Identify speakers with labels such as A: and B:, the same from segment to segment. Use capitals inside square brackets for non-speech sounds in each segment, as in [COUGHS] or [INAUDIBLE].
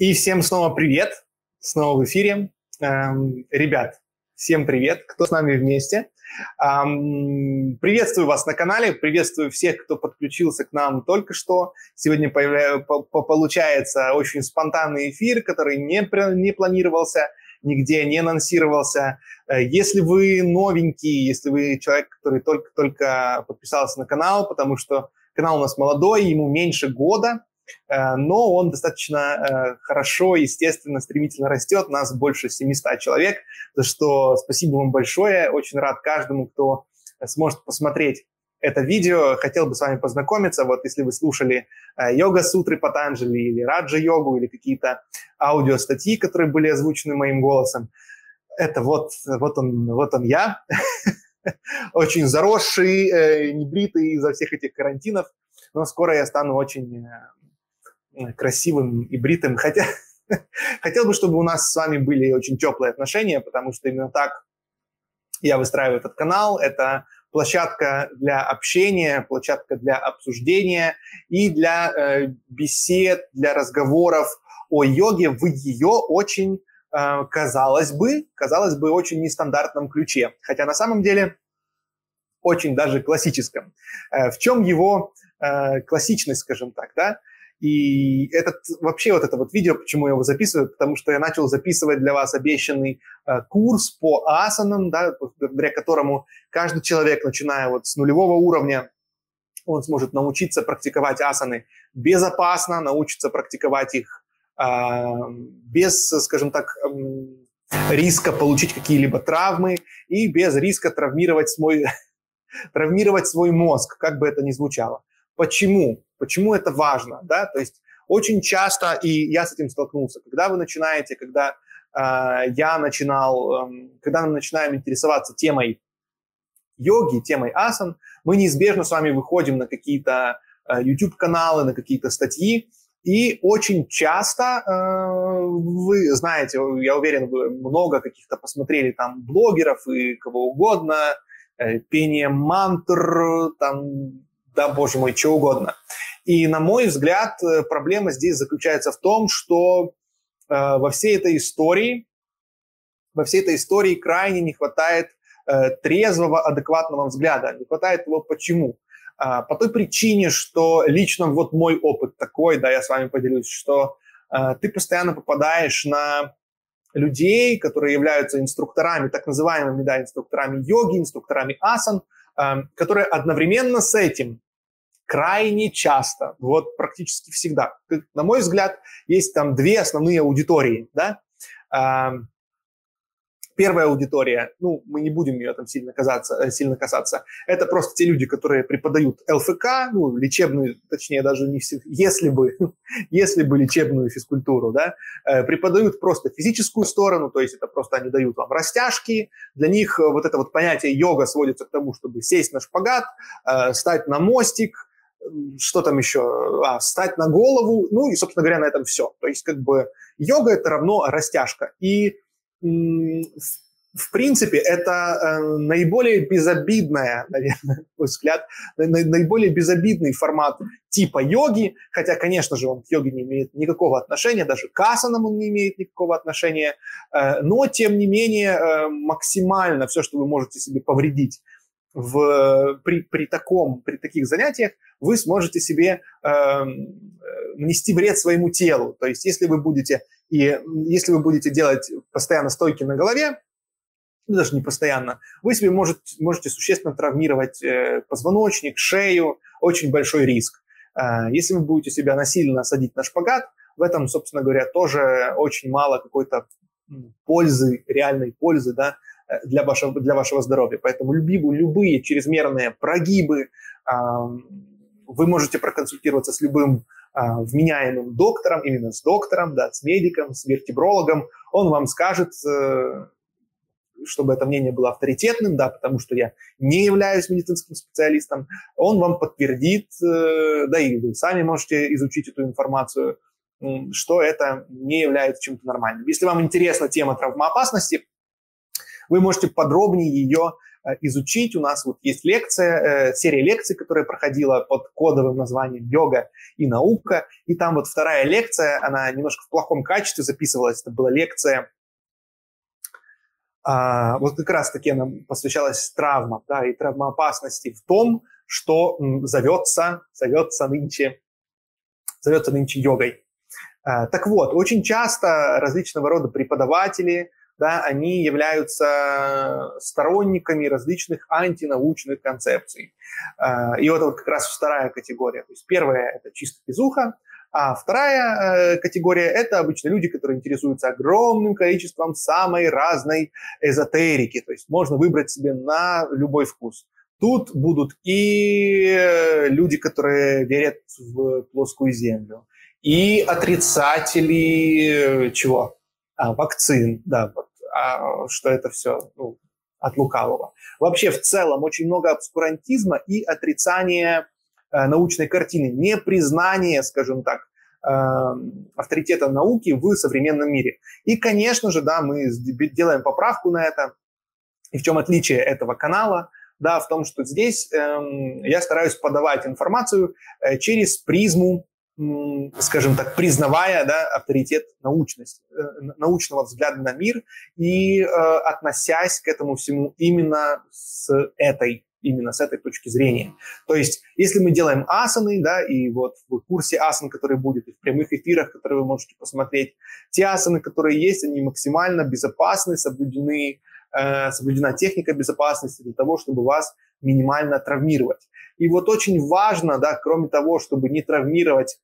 A: И всем снова привет, снова в эфире. Эм, ребят, всем привет, кто с нами вместе. Эм, приветствую вас на канале, приветствую всех, кто подключился к нам только что. Сегодня появля... получается очень спонтанный эфир, который не, не планировался, нигде не анонсировался. Э, если вы новенький, если вы человек, который только-только подписался на канал, потому что канал у нас молодой, ему меньше года, но он достаточно э, хорошо, естественно, стремительно растет. Нас больше 700 человек, за что спасибо вам большое. Очень рад каждому, кто сможет посмотреть это видео. Хотел бы с вами познакомиться. Вот если вы слушали э, йога-сутры Патанджали или раджа-йогу или какие-то аудиостатьи, которые были озвучены моим голосом, это вот, вот, он, вот он я, [LAUGHS] очень заросший, небритый из-за всех этих карантинов, но скоро я стану очень красивым и бритым. Хотя [LAUGHS] хотел бы, чтобы у нас с вами были очень теплые отношения, потому что именно так я выстраиваю этот канал. Это площадка для общения, площадка для обсуждения и для э, бесед, для разговоров о йоге в ее очень, э, казалось бы, казалось бы, очень нестандартном ключе. Хотя на самом деле очень даже классическом. Э, в чем его э, классичность, скажем так, да? И этот, вообще вот это вот видео, почему я его записываю, потому что я начал записывать для вас обещанный э, курс по асанам, да, благодаря которому каждый человек, начиная вот с нулевого уровня, он сможет научиться практиковать асаны безопасно, научиться практиковать их э, без, скажем так, э, риска получить какие-либо травмы и без риска травмировать свой, [LAUGHS] травмировать свой мозг, как бы это ни звучало. Почему? Почему это важно? Да? То есть очень часто, и я с этим столкнулся, когда вы начинаете, когда э, я начинал, э, когда мы начинаем интересоваться темой йоги, темой асан, мы неизбежно с вами выходим на какие-то э, YouTube-каналы, на какие-то статьи, и очень часто э, вы знаете, я уверен, вы много каких-то посмотрели там блогеров и кого угодно, э, пение мантр, там да, боже мой, что угодно. И, на мой взгляд, э, проблема здесь заключается в том, что э, во всей этой истории, во всей этой истории крайне не хватает э, трезвого, адекватного взгляда. Не хватает его почему? Э, по той причине, что лично вот мой опыт такой, да, я с вами поделюсь, что э, ты постоянно попадаешь на людей, которые являются инструкторами, так называемыми, да, инструкторами йоги, инструкторами асан, Эм, которые одновременно с этим крайне часто, вот практически всегда, на мой взгляд, есть там две основные аудитории, да, эм, Первая аудитория, ну, мы не будем ее там сильно, казаться, э, сильно касаться, это просто те люди, которые преподают ЛФК, ну, лечебную, точнее, даже не все, если бы, [LAUGHS] если бы лечебную физкультуру, да, э, преподают просто физическую сторону, то есть это просто они дают вам растяжки, для них э, вот это вот понятие йога сводится к тому, чтобы сесть на шпагат, стать на мостик, что там еще, а, встать на голову, ну и, собственно говоря, на этом все. То есть как бы йога – это равно растяжка. И в принципе, это э, наиболее безобидная, наверное, на [LAUGHS] мой взгляд, наиболее безобидный формат типа йоги, хотя, конечно же, он к йоге не имеет никакого отношения, даже к асанам он не имеет никакого отношения, э, но, тем не менее, э, максимально все, что вы можете себе повредить в, при, при, таком, при таких занятиях, вы сможете себе э, нанести вред своему телу. То есть, если вы будете и если вы будете делать постоянно стойки на голове, ну, даже не постоянно, вы себе может, можете существенно травмировать э, позвоночник, шею, очень большой риск. Э, если вы будете себя насильно садить на шпагат, в этом, собственно говоря, тоже очень мало какой-то пользы, реальной пользы, да, э, для вашего, для вашего здоровья. Поэтому любые, любые чрезмерные прогибы, э, вы можете проконсультироваться с любым а, вменяемым доктором, именно с доктором, да, с медиком, с вертебрологом, он вам скажет, э, чтобы это мнение было авторитетным, да, потому что я не являюсь медицинским специалистом, он вам подтвердит, э, да и вы сами можете изучить эту информацию, что это не является чем-то нормальным. Если вам интересна тема травмоопасности, вы можете подробнее ее изучить. У нас вот есть лекция, серия лекций, которая проходила под кодовым названием «Йога и наука». И там вот вторая лекция, она немножко в плохом качестве записывалась. Это была лекция а, вот как раз-таки она посвящалась травмам, да, и травмоопасности в том, что зовется, зовется нынче, зовется нынче йогой. А, так вот, очень часто различного рода преподаватели, да, они являются сторонниками различных антинаучных концепций. А, и вот, вот как раз вторая категория. То есть первая – это чисто физуха, а вторая э, категория – это обычно люди, которые интересуются огромным количеством самой разной эзотерики. То есть можно выбрать себе на любой вкус. Тут будут и э, люди, которые верят в плоскую землю, и отрицатели э, чего? А, вакцин, да, а, что это все ну, от лукавого. Вообще в целом очень много обскурантизма и отрицания Э, научной картины, не признание, скажем так, эм, авторитета науки в современном мире. И, конечно же, да, мы делаем поправку на это. И в чем отличие этого канала? Да, в том, что здесь э, я стараюсь подавать информацию э, через призму, скажем так, признавая да, авторитет научности, э, научного взгляда на мир и э, относясь к этому всему именно с этой именно с этой точки зрения. То есть, если мы делаем асаны, да, и вот в курсе асан, который будет, и в прямых эфирах, которые вы можете посмотреть, те асаны, которые есть, они максимально безопасны, соблюдены, э, соблюдена техника безопасности для того, чтобы вас минимально травмировать. И вот очень важно, да, кроме того, чтобы не травмировать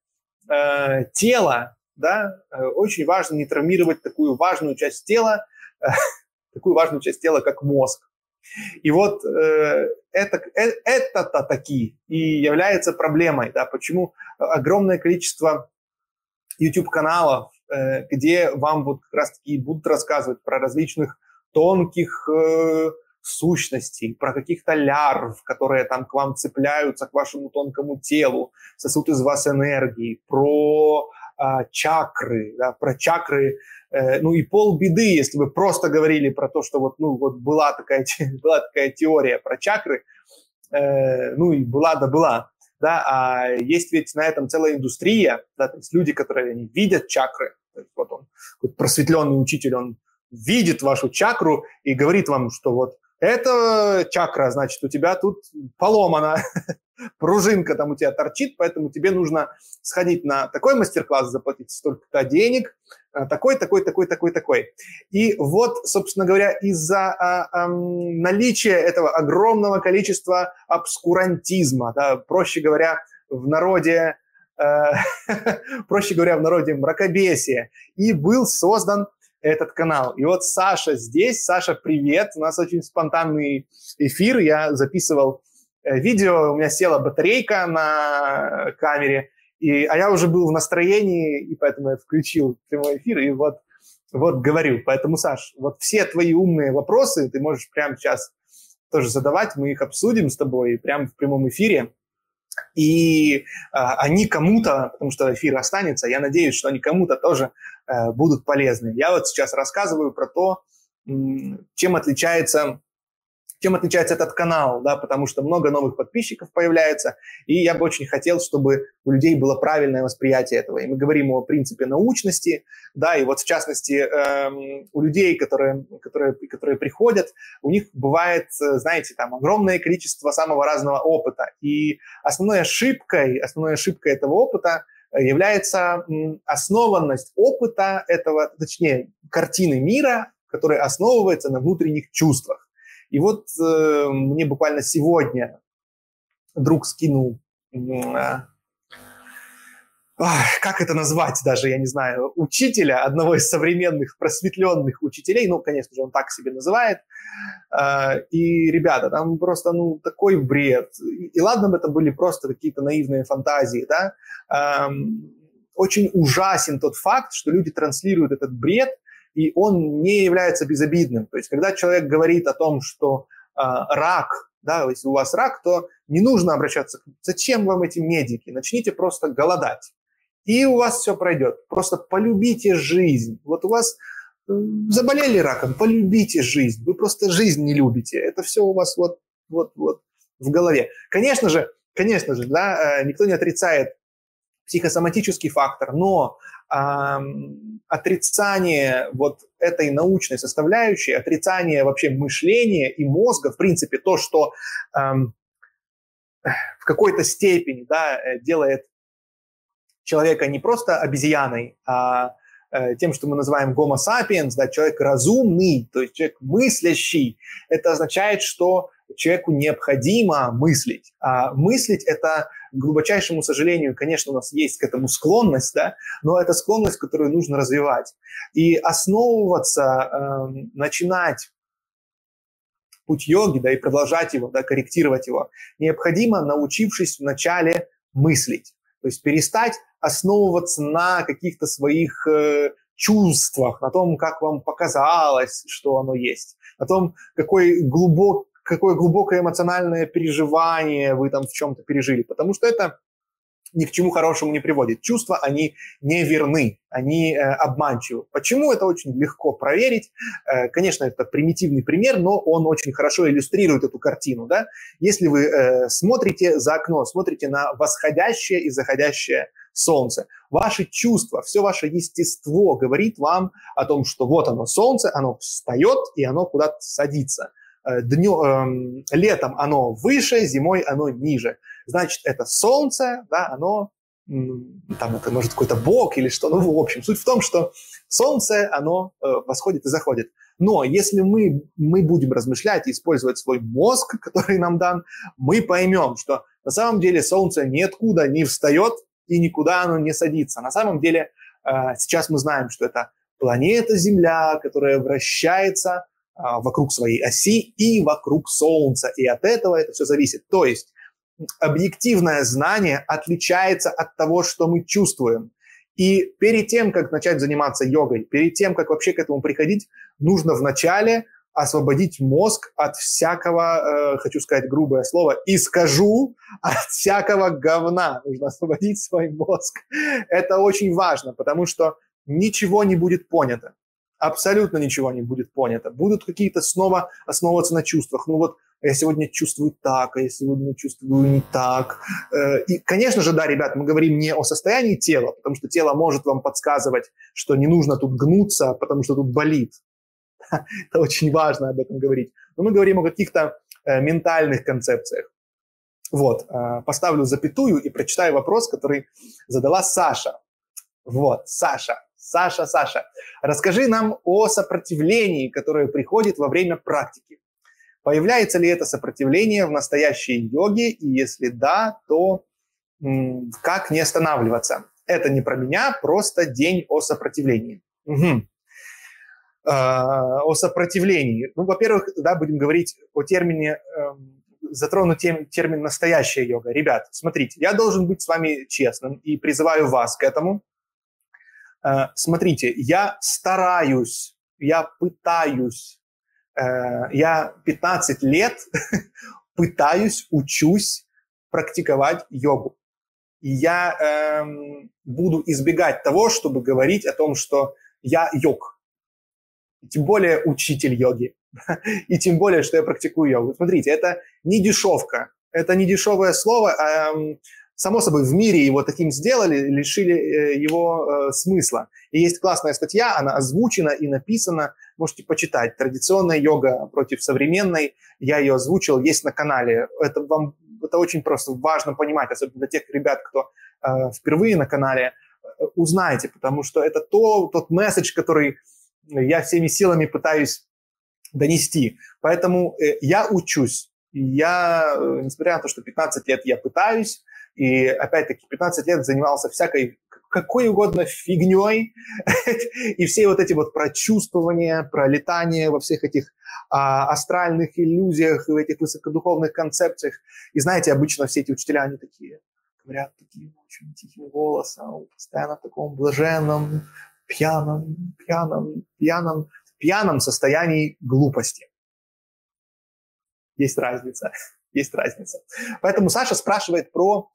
A: э, тело, да, э, очень важно не травмировать такую важную часть тела, э, [LAUGHS] такую важную часть тела, как мозг. И вот э, это, э, это-то таки и является проблемой, да, почему огромное количество YouTube-каналов, э, где вам вот как раз-таки будут рассказывать про различных тонких э, сущностей, про каких-то лярв, которые там к вам цепляются, к вашему тонкому телу, сосут из вас энергии, про э, чакры, да, про чакры Э, ну и полбеды, если вы просто говорили про то, что вот, ну, вот была такая, [LAUGHS] была такая теория про чакры, э, ну и была да была, да, а есть ведь на этом целая индустрия, да, то есть люди, которые они видят чакры, вот он, просветленный учитель, он видит вашу чакру и говорит вам, что вот это чакра, значит, у тебя тут поломана, [LAUGHS] пружинка там у тебя торчит, поэтому тебе нужно сходить на такой мастер-класс, заплатить столько-то денег, а, такой, такой, такой, такой, такой. И вот, собственно говоря, из-за а, а, наличия этого огромного количества обскурантизма, да, проще говоря, в народе, э, [LAUGHS] проще говоря, в народе мракобесия, и был создан этот канал. И вот Саша здесь. Саша, привет. У нас очень спонтанный эфир. Я записывал э, видео, у меня села батарейка на камере, и, а я уже был в настроении, и поэтому я включил прямой эфир, и вот, вот говорю. Поэтому, Саш, вот все твои умные вопросы ты можешь прямо сейчас тоже задавать, мы их обсудим с тобой прямо в прямом эфире. И а, они кому-то, потому что эфир останется, я надеюсь, что они кому-то тоже а, будут полезны. Я вот сейчас рассказываю про то, чем отличается чем отличается этот канал, да, потому что много новых подписчиков появляется, и я бы очень хотел, чтобы у людей было правильное восприятие этого. И мы говорим о принципе научности, да, и вот в частности эм, у людей, которые, которые, которые приходят, у них бывает, знаете, там огромное количество самого разного опыта, и основной ошибкой, основной ошибкой этого опыта является основанность опыта этого, точнее, картины мира, которая основывается на внутренних чувствах. И вот э, мне буквально сегодня друг скинул, э, как это назвать даже, я не знаю, учителя, одного из современных просветленных учителей, ну, конечно же, он так себе называет. Э, и, ребята, там просто, ну, такой бред. И, ладно это были просто какие-то наивные фантазии, да. Очень ужасен тот факт, что люди транслируют этот бред – и он не является безобидным. То есть, когда человек говорит о том, что э, рак, да, если у вас рак, то не нужно обращаться, зачем вам эти медики, начните просто голодать. И у вас все пройдет. Просто полюбите жизнь. Вот у вас заболели раком, полюбите жизнь. Вы просто жизнь не любите. Это все у вас вот, вот, вот в голове. Конечно же, конечно же, да, никто не отрицает психосоматический фактор, но э, отрицание вот этой научной составляющей, отрицание вообще мышления и мозга, в принципе, то, что э, в какой-то степени да, э, делает человека не просто обезьяной, а э, тем, что мы называем гомо sapiens, да, человек разумный, то есть человек мыслящий, это означает, что человеку необходимо мыслить. А мыслить – это, к глубочайшему сожалению, конечно, у нас есть к этому склонность, да, но это склонность, которую нужно развивать. И основываться, э, начинать путь йоги, да, и продолжать его, да, корректировать его, необходимо, научившись вначале мыслить. То есть перестать основываться на каких-то своих э, чувствах, на том, как вам показалось, что оно есть, на том, какой глубок, какое глубокое эмоциональное переживание вы там в чем-то пережили, потому что это ни к чему хорошему не приводит. Чувства, они не верны, они э, обманчивы. Почему это очень легко проверить? Э, конечно, это примитивный пример, но он очень хорошо иллюстрирует эту картину. Да? Если вы э, смотрите за окно, смотрите на восходящее и заходящее солнце, ваши чувства, все ваше естество говорит вам о том, что вот оно солнце, оно встает и оно куда-то садится. Э, днем, эм, летом оно выше, зимой оно ниже. Значит, это солнце, да, оно там это может какой-то бог или что, ну, в общем, суть в том, что солнце, оно э, восходит и заходит. Но если мы, мы будем размышлять и использовать свой мозг, [LAUGHS] который нам дан, мы поймем, что на самом деле солнце ниоткуда не встает и никуда оно не садится. На самом деле э, сейчас мы знаем, что это планета Земля, которая вращается а, вокруг своей оси и вокруг Солнца. И от этого это все зависит. То есть объективное знание отличается от того, что мы чувствуем. И перед тем, как начать заниматься йогой, перед тем, как вообще к этому приходить, нужно вначале освободить мозг от всякого, э, хочу сказать грубое слово, и скажу, от всякого говна. Нужно освободить свой мозг. Это очень важно, потому что ничего не будет понято абсолютно ничего не будет понято. Будут какие-то снова основываться на чувствах. Ну вот я сегодня чувствую так, а я сегодня чувствую не так. Э, и, конечно же, да, ребят, мы говорим не о состоянии тела, потому что тело может вам подсказывать, что не нужно тут гнуться, потому что тут болит. [LAUGHS] Это очень важно об этом говорить. Но мы говорим о каких-то э, ментальных концепциях. Вот, э, поставлю запятую и прочитаю вопрос, который задала Саша. Вот, Саша. Саша, Саша, расскажи нам о сопротивлении, которое приходит во время практики. Появляется ли это сопротивление в настоящей йоге, и если да, то м- как не останавливаться? Это не про меня, просто день о сопротивлении. Угу. о сопротивлении. Ну, во-первых, да, будем говорить о термине, э, затрону тем, термин настоящая йога. Ребят, смотрите, я должен быть с вами честным и призываю вас к этому. Э, смотрите, я стараюсь, я пытаюсь, э, я 15 лет [LAUGHS] пытаюсь, учусь практиковать йогу. Я эм, буду избегать того, чтобы говорить о том, что я йог. Тем более учитель йоги. [LAUGHS] И тем более, что я практикую йогу. Смотрите, это не дешевка. Это не дешевое слово. Эм, Само собой, в мире его таким сделали, лишили э, его э, смысла. И есть классная статья, она озвучена и написана, можете почитать. Традиционная йога против современной, я ее озвучил, есть на канале. Это вам это очень просто важно понимать, особенно для тех ребят, кто э, впервые на канале, э, узнайте, потому что это то, тот месседж, который я всеми силами пытаюсь донести. Поэтому э, я учусь. Я, э, несмотря на то, что 15 лет я пытаюсь, и опять-таки 15 лет занимался всякой какой угодно фигней, [LAUGHS] и все вот эти вот прочувствования, пролетания во всех этих а, астральных иллюзиях в этих высокодуховных концепциях. И знаете, обычно все эти учителя, они такие, говорят таким очень тихим голосом, постоянно в таком блаженном, пьяном, пьяном, пьяном, пьяном состоянии глупости. Есть разница, [LAUGHS] есть разница. Поэтому Саша спрашивает про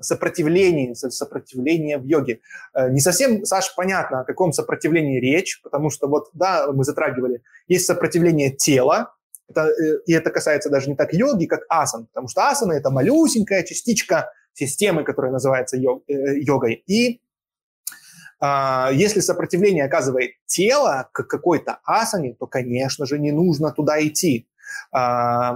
A: сопротивлении, сопротивление в йоге. Э, не совсем, Саш, понятно, о каком сопротивлении речь, потому что вот, да, мы затрагивали, есть сопротивление тела, это, э, и это касается даже не так йоги, как асан, потому что асана – это малюсенькая частичка системы, которая называется йог, э, йогой. И а, если сопротивление оказывает тело к какой-то асане, то, конечно же, не нужно туда идти. А,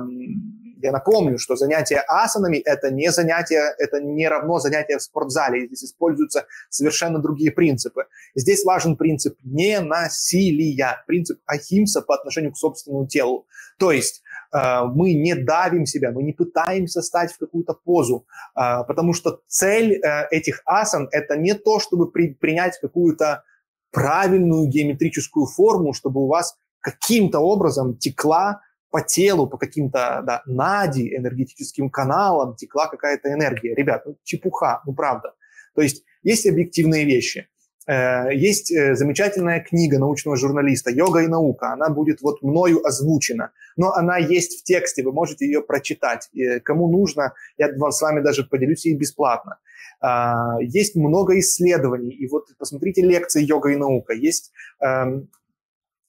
A: я напомню, что занятие асанами – это не занятие, это не равно занятие в спортзале. Здесь используются совершенно другие принципы. Здесь важен принцип не насилия, принцип ахимса по отношению к собственному телу. То есть э, мы не давим себя, мы не пытаемся стать в какую-то позу, э, потому что цель э, этих асан – это не то, чтобы при, принять какую-то правильную геометрическую форму, чтобы у вас каким-то образом текла по телу, по каким-то да, нади, энергетическим каналам текла какая-то энергия. Ребят, ну, чепуха, ну правда. То есть есть объективные вещи. Э, есть э, замечательная книга научного журналиста «Йога и наука». Она будет вот мною озвучена, но она есть в тексте, вы можете ее прочитать. Кому нужно, я с вами даже поделюсь ей бесплатно. А, есть много исследований, и вот посмотрите лекции «Йога и наука». Есть эм,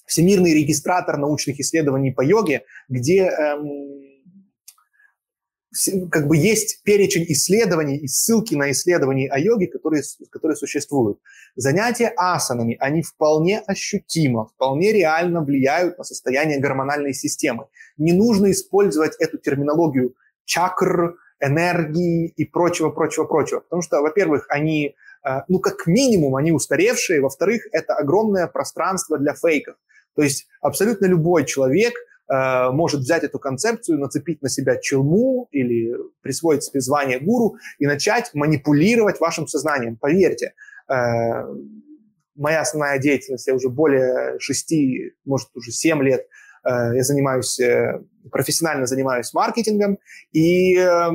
A: Всемирный регистратор научных исследований по йоге, где эм, как бы есть перечень исследований и ссылки на исследования о йоге, которые, которые существуют. Занятия асанами, они вполне ощутимо, вполне реально влияют на состояние гормональной системы. Не нужно использовать эту терминологию чакр, энергии и прочего, прочего, прочего. Потому что, во-первых, они, э, ну, как минимум, они устаревшие, во-вторых, это огромное пространство для фейков. То есть абсолютно любой человек э, может взять эту концепцию, нацепить на себя челму или присвоить себе звание гуру и начать манипулировать вашим сознанием. Поверьте, э, моя основная деятельность, я уже более шести, может, уже семь лет, э, я занимаюсь, э, профессионально занимаюсь маркетингом, и э,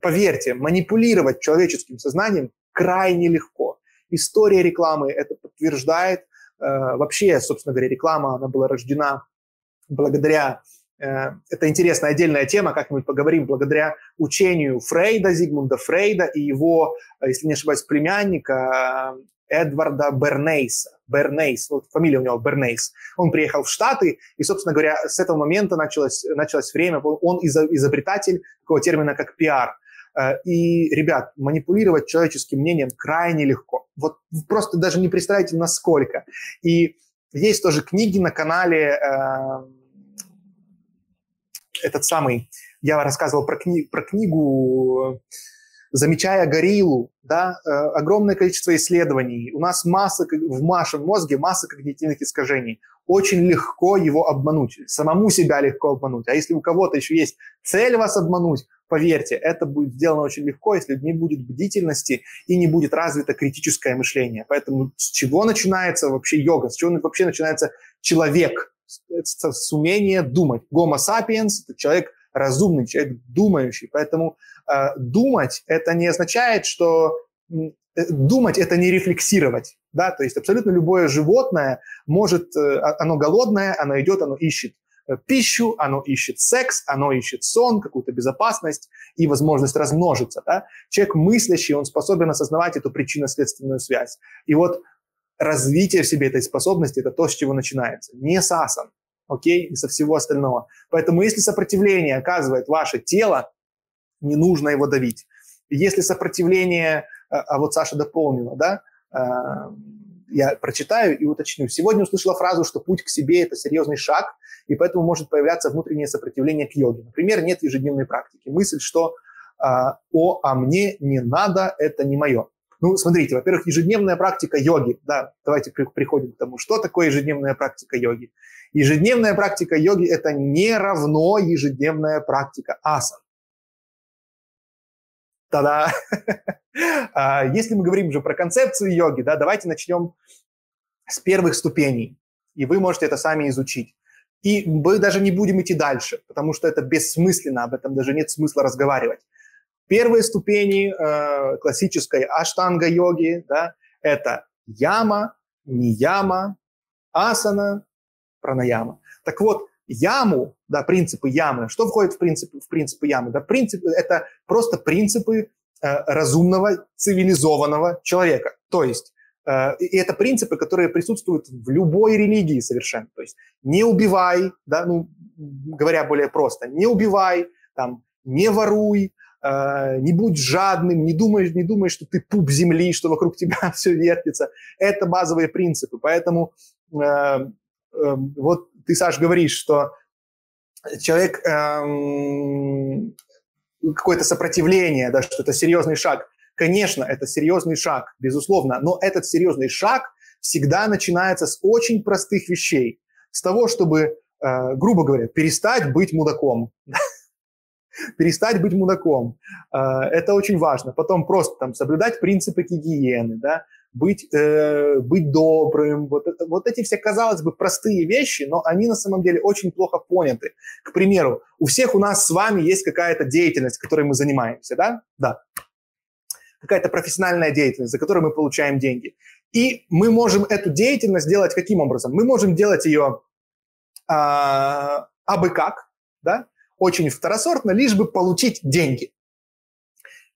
A: поверьте, манипулировать человеческим сознанием крайне легко. История рекламы это подтверждает, вообще, собственно говоря, реклама, она была рождена благодаря э, это интересная отдельная тема, как-нибудь поговорим, благодаря учению Фрейда, Зигмунда Фрейда и его, э, если не ошибаюсь, племянника Эдварда Бернейса. Бернейс, вот фамилия у него Бернейс. Он приехал в Штаты, и, собственно говоря, с этого момента началось, началось время, он изобретатель такого термина, как пиар. Э, и, ребят, манипулировать человеческим мнением крайне легко. Вот просто даже не представляете, насколько. И есть тоже книги на канале, э, этот самый, я рассказывал про, кни, про книгу «Замечая гориллу», да, э, огромное количество исследований. У нас масса, в нашем мозге масса когнитивных искажений. Очень легко его обмануть, самому себя легко обмануть. А если у кого-то еще есть цель вас обмануть, Поверьте, это будет сделано очень легко, если не будет бдительности и не будет развито критическое мышление. Поэтому с чего начинается вообще йога? С чего вообще начинается человек? Это с умения думать. Гомо sapiens – это человек разумный, человек думающий. Поэтому э, думать – это не означает, что э, думать – это не рефлексировать. Да? То есть абсолютно любое животное может, э, оно голодное, оно идет, оно ищет пищу, оно ищет секс, оно ищет сон, какую-то безопасность и возможность размножиться. Да? Человек мыслящий, он способен осознавать эту причинно-следственную связь. И вот развитие в себе этой способности – это то, с чего начинается. Не с асан, окей, и со всего остального. Поэтому если сопротивление оказывает ваше тело, не нужно его давить. Если сопротивление, а, а вот Саша дополнила, да, э, я прочитаю и уточню. Сегодня услышала фразу, что путь к себе – это серьезный шаг, и поэтому может появляться внутреннее сопротивление к йоге. Например, нет ежедневной практики. Мысль, что а, «о, а мне не надо, это не мое». Ну, смотрите, во-первых, ежедневная практика йоги. Да, давайте приходим к тому, что такое ежедневная практика йоги. Ежедневная практика йоги – это не равно ежедневная практика асан. Тогда, [LAUGHS] а, если мы говорим уже про концепцию йоги, да, давайте начнем с первых ступеней, и вы можете это сами изучить. И мы даже не будем идти дальше, потому что это бессмысленно, об этом даже нет смысла разговаривать. Первые ступени э, классической аштанга-йоги, да, это яма, нияма, асана, пранаяма. Так вот, яму, да, принципы ямы. Что входит в принципы, в принципы ямы? Да, принципы – это просто принципы разумного, цивилизованного человека. То есть и это принципы, которые присутствуют в любой религии совершенно. То есть не убивай, да, ну, говоря более просто, не убивай, там, не воруй, э, не будь жадным, не думай, не думай, что ты пуп земли, что вокруг тебя [LAUGHS] все вертится. Это базовые принципы. Поэтому э, э, вот ты, Саш, говоришь, что человек э, какое-то сопротивление, да, что это серьезный шаг. Конечно, это серьезный шаг, безусловно, но этот серьезный шаг всегда начинается с очень простых вещей. С того, чтобы, э, грубо говоря, перестать быть мудаком. [LAUGHS] перестать быть мудаком. Э, это очень важно. Потом просто там соблюдать принципы гигиены, да, быть, э, быть добрым. Вот, это, вот эти все, казалось бы, простые вещи, но они на самом деле очень плохо поняты. К примеру, у всех у нас с вами есть какая-то деятельность, которой мы занимаемся, да? Да. Какая-то профессиональная деятельность, за которую мы получаем деньги. И мы можем эту деятельность делать каким образом? Мы можем делать ее а, абы как, да? очень второсортно, лишь бы получить деньги.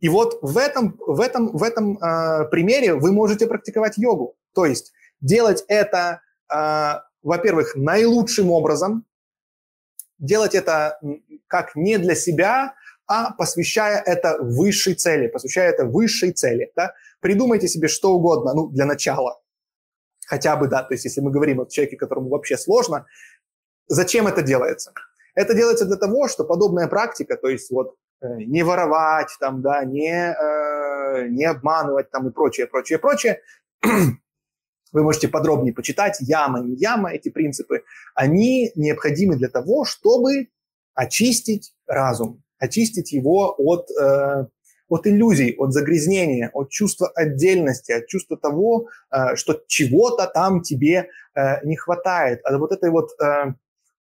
A: И вот в этом, в этом, в этом э, примере вы можете практиковать йогу. То есть делать это, э, во-первых, наилучшим образом, делать это как не для себя, а посвящая это высшей цели, посвящая это высшей цели. Да? Придумайте себе что угодно, ну, для начала. Хотя бы, да, то есть если мы говорим о человеке, которому вообще сложно, зачем это делается? Это делается для того, что подобная практика, то есть вот Э, не воровать, там, да, не, э, не обманывать там, и прочее, прочее, прочее. [CLEARS THROAT] Вы можете подробнее почитать. Яма, не яма, эти принципы, они необходимы для того, чтобы очистить разум, очистить его от, э, от иллюзий, от загрязнения, от чувства отдельности, от чувства того, э, что чего-то там тебе э, не хватает, от вот этой вот э,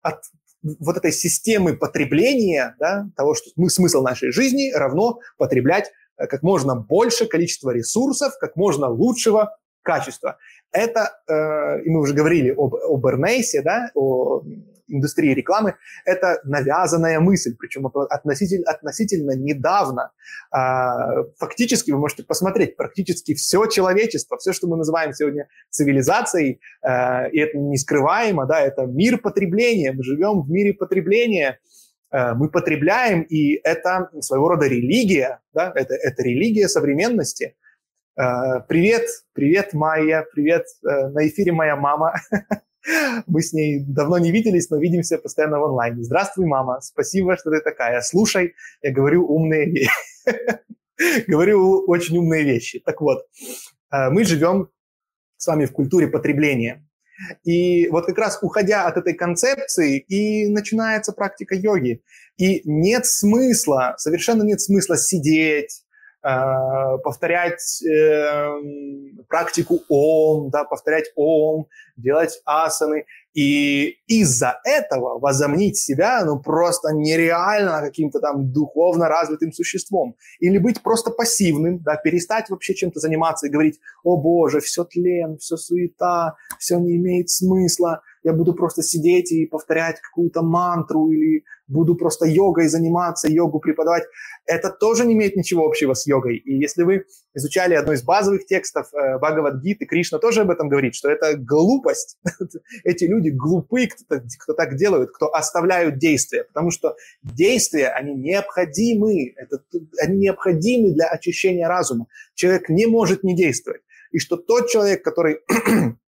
A: от вот этой системы потребления, да, того, что мы, смысл нашей жизни равно потреблять э, как можно больше количества ресурсов, как можно лучшего качества. Это, э, и мы уже говорили об, о Бернейсе, да, о индустрии рекламы, это навязанная мысль, причем относительно, относительно недавно. А, фактически вы можете посмотреть, практически все человечество, все, что мы называем сегодня цивилизацией, а, и это не скрываемо, да, это мир потребления, мы живем в мире потребления, а, мы потребляем, и это своего рода религия, да, это, это религия современности. Привет, привет, Майя, привет, э, на эфире моя мама. [LAUGHS] Мы с ней давно не виделись, но видимся постоянно в онлайне. Здравствуй, мама, спасибо, что ты такая. Слушай, я говорю умные вещи. [LAUGHS] Говорю очень умные вещи. Так вот, э, мы живем с вами в культуре потребления. И вот как раз уходя от этой концепции, и начинается практика йоги. И нет смысла, совершенно нет смысла сидеть, повторять э, практику ом, да, повторять ом, делать асаны. И из-за этого возомнить себя, ну, просто нереально каким-то там духовно развитым существом. Или быть просто пассивным, да, перестать вообще чем-то заниматься и говорить, о боже, все тлен, все суета, все не имеет смысла, я буду просто сидеть и повторять какую-то мантру или буду просто йогой заниматься, йогу преподавать. Это тоже не имеет ничего общего с йогой. И если вы изучали одно из базовых текстов э, Бхагавадгиты, Кришна тоже об этом говорит, что это глупость. [LAUGHS] Эти люди глупы, кто, кто так делают, кто оставляют действия, потому что действия, они необходимы, это, они необходимы для очищения разума. Человек не может не действовать. И что тот человек, который [CLEARS THROAT]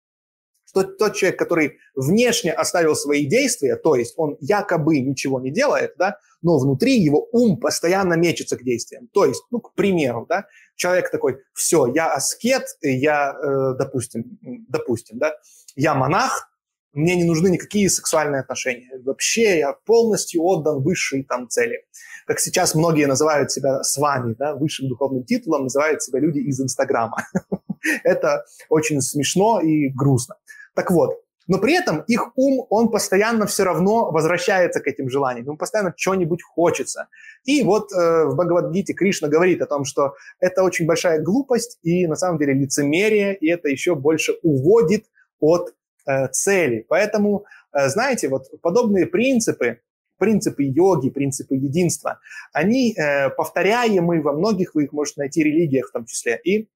A: тот, тот человек, который внешне оставил свои действия, то есть он якобы ничего не делает, да, но внутри его ум постоянно мечется к действиям. То есть, ну, к примеру, да, человек такой, все, я аскет, я, э, допустим, допустим, да, я монах, мне не нужны никакие сексуальные отношения. Вообще я полностью отдан высшей там цели. Как сейчас многие называют себя с вами, да, высшим духовным титулом называют себя люди из Инстаграма. [LAUGHS] Это очень смешно и грустно. Так вот, но при этом их ум, он постоянно все равно возвращается к этим желаниям, ему постоянно что-нибудь хочется. И вот э, в Бхагавадгите Кришна говорит о том, что это очень большая глупость и на самом деле лицемерие, и это еще больше уводит от э, цели. Поэтому, э, знаете, вот подобные принципы, принципы йоги, принципы единства, они э, повторяемы во многих, вы их можете найти религиях в том числе. И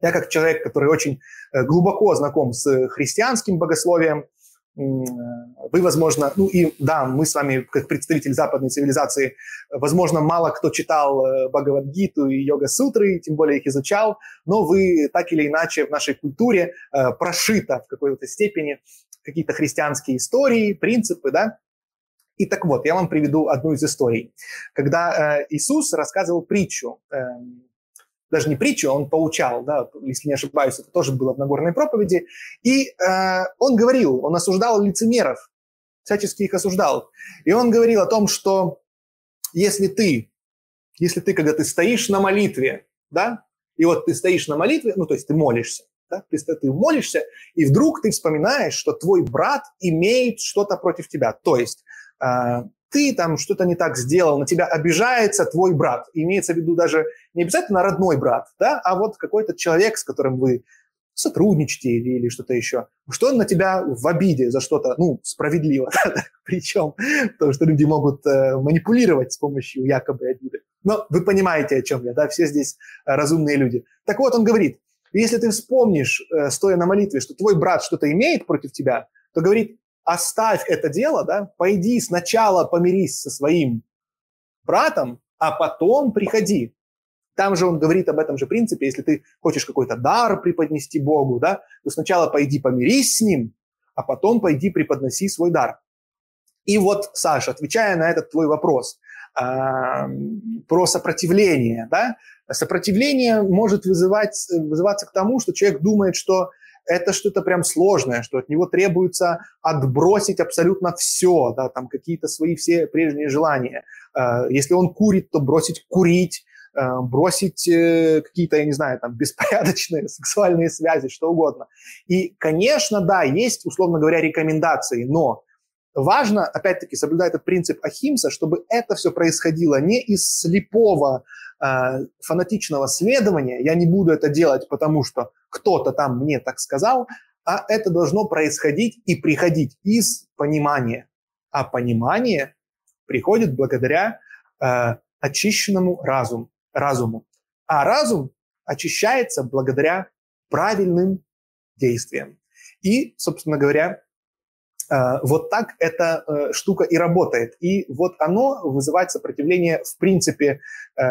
A: я как человек, который очень э, глубоко знаком с христианским богословием, вы, возможно, ну и да, мы с вами, как представители западной цивилизации, возможно, мало кто читал э, Бхагавадгиту и йога-сутры, тем более их изучал, но вы так или иначе в нашей культуре э, прошито в какой-то степени какие-то христианские истории, принципы, да. И так вот, я вам приведу одну из историй. Когда э, Иисус рассказывал притчу, э, даже не притчу, он поучал, да, если не ошибаюсь, это тоже было в Нагорной проповеди, и э, он говорил, он осуждал лицемеров, всячески их осуждал, и он говорил о том, что если ты, если ты, когда ты стоишь на молитве, да, и вот ты стоишь на молитве, ну, то есть ты молишься, да, ты, ты молишься, и вдруг ты вспоминаешь, что твой брат имеет что-то против тебя, то есть э, ты там что-то не так сделал, на тебя обижается твой брат. Имеется в виду даже не обязательно родной брат, да, а вот какой-то человек, с которым вы сотрудничаете или, или что-то еще, что он на тебя в обиде за что-то, ну, справедливо, [LAUGHS] причем, потому что люди могут э, манипулировать с помощью якобы обиды. Но вы понимаете, о чем я, да, все здесь э, разумные люди. Так вот, он говорит, если ты вспомнишь, э, стоя на молитве, что твой брат что-то имеет против тебя, то говорит, оставь это дело, да, пойди сначала помирись со своим братом, а потом приходи. Там же он говорит об этом же принципе, если ты хочешь какой-то дар преподнести Богу, да, то сначала пойди помирись с ним, а потом пойди преподноси свой дар. И вот, Саша, отвечая на этот твой вопрос э, про сопротивление, да, сопротивление может вызывать, вызываться к тому, что человек думает, что это что-то прям сложное, что от него требуется отбросить абсолютно все, да, там какие-то свои все прежние желания. Э, если он курит, то бросить курить, э, бросить э, какие-то, я не знаю, там, беспорядочные [LAUGHS] сексуальные связи, что угодно. И, конечно, да, есть, условно говоря, рекомендации, но важно, опять-таки, соблюдать этот принцип Ахимса, чтобы это все происходило не из слепого фанатичного следования, я не буду это делать, потому что кто-то там мне так сказал, а это должно происходить и приходить из понимания. А понимание приходит благодаря э, очищенному разуму, разуму. А разум очищается благодаря правильным действиям. И, собственно говоря, э, вот так эта э, штука и работает. И вот оно вызывает сопротивление, в принципе, э,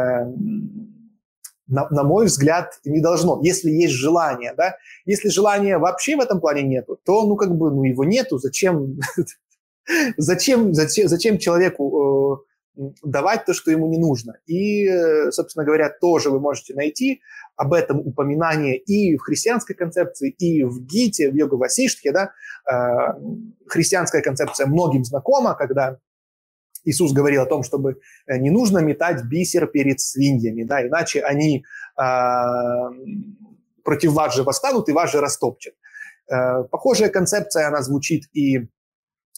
A: на, на мой взгляд, не должно, если есть желание, да. Если желания вообще в этом плане нету, то, ну, как бы, ну, его нету, зачем, [LAUGHS] зачем, зачем, зачем человеку э, давать то, что ему не нужно. И, э, собственно говоря, тоже вы можете найти об этом упоминание и в христианской концепции, и в Гите, в Йога Васиштхе, да, э, христианская концепция многим знакома, когда Иисус говорил о том, чтобы э, не нужно метать бисер перед свиньями, да, иначе они э, против вас же восстанут и вас же растопчат. Э, похожая концепция, она звучит и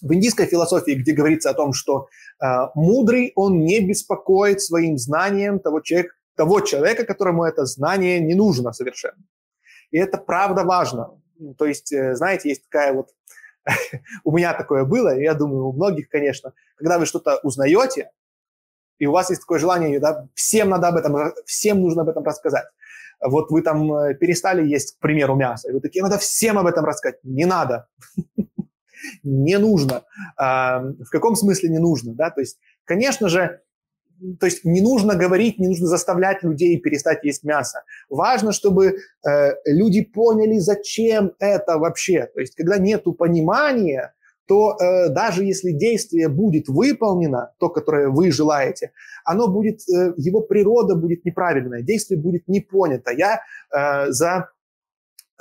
A: в индийской философии, где говорится о том, что э, мудрый, он не беспокоит своим знанием того, человека, того человека, которому это знание не нужно совершенно. И это правда важно. То есть, э, знаете, есть такая вот [LAUGHS] у меня такое было, и я думаю, у многих, конечно, когда вы что-то узнаете, и у вас есть такое желание, да, всем надо об этом, всем нужно об этом рассказать. Вот вы там э, перестали есть, к примеру, мясо, и вы такие, надо всем об этом рассказать. Не надо. [LAUGHS] Не нужно. В каком смысле не нужно, да? То есть, конечно же, то есть не нужно говорить, не нужно заставлять людей перестать есть мясо. Важно, чтобы э, люди поняли, зачем это вообще. То есть когда нет понимания, то э, даже если действие будет выполнено, то, которое вы желаете, оно будет, э, его природа будет неправильная, действие будет не понято. Я э, за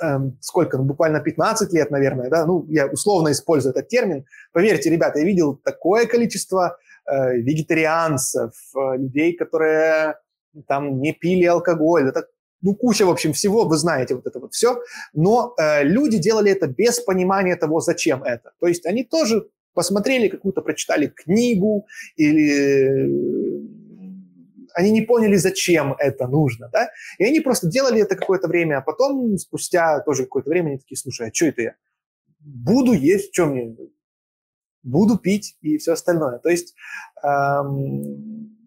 A: э, сколько, ну, буквально 15 лет, наверное, да, ну, я условно использую этот термин. Поверьте, ребята, я видел такое количество Э, вегетарианцев, э, людей, которые там не пили алкоголь. Это ну, куча, в общем, всего, вы знаете вот это вот все. Но э, люди делали это без понимания того, зачем это. То есть они тоже посмотрели какую-то, прочитали книгу или они не поняли, зачем это нужно, да, и они просто делали это какое-то время, а потом, спустя тоже какое-то время, они такие, слушай, а что это я? Буду есть, что мне, буду пить и все остальное. То есть эм,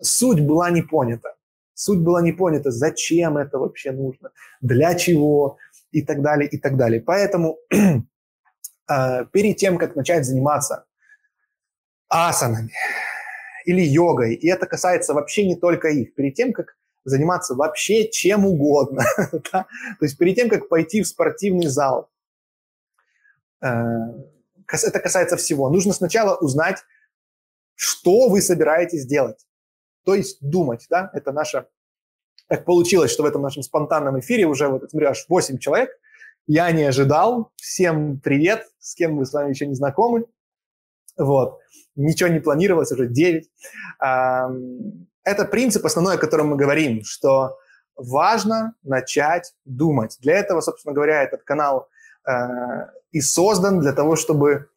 A: суть была не понята. Суть была не понята, зачем это вообще нужно, для чего и так далее, и так далее. Поэтому [CLEARS THROAT] э, перед тем, как начать заниматься асанами или йогой, и это касается вообще не только их, перед тем, как заниматься вообще чем угодно, [LAUGHS] то есть перед тем, как пойти в спортивный зал, э, это касается всего, нужно сначала узнать, что вы собираетесь делать. То есть думать, да, это наша... Так получилось, что в этом нашем спонтанном эфире уже, вот, смотрю, аж 8 человек. Я не ожидал. Всем привет, с кем мы с вами еще не знакомы. Вот. Ничего не планировалось, уже 9. Это принцип основной, о котором мы говорим, что важно начать думать. Для этого, собственно говоря, этот канал и создан для того, чтобы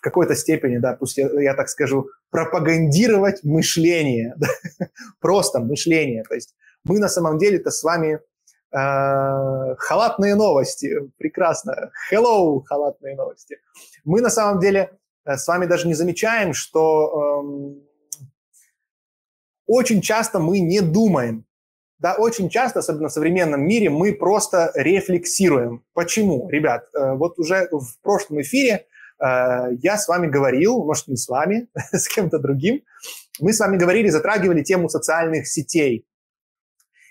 A: в какой-то степени, да, пусть я, я так скажу, пропагандировать мышление, [LAUGHS] просто мышление. То есть мы на самом деле-то с вами э, халатные новости, прекрасно, hello, халатные новости. Мы на самом деле э, с вами даже не замечаем, что э, очень часто мы не думаем, да, очень часто, особенно в современном мире, мы просто рефлексируем. Почему, ребят? Э, вот уже в прошлом эфире Э, я с вами говорил, может, не с вами, [LAUGHS] с кем-то другим, мы с вами говорили, затрагивали тему социальных сетей.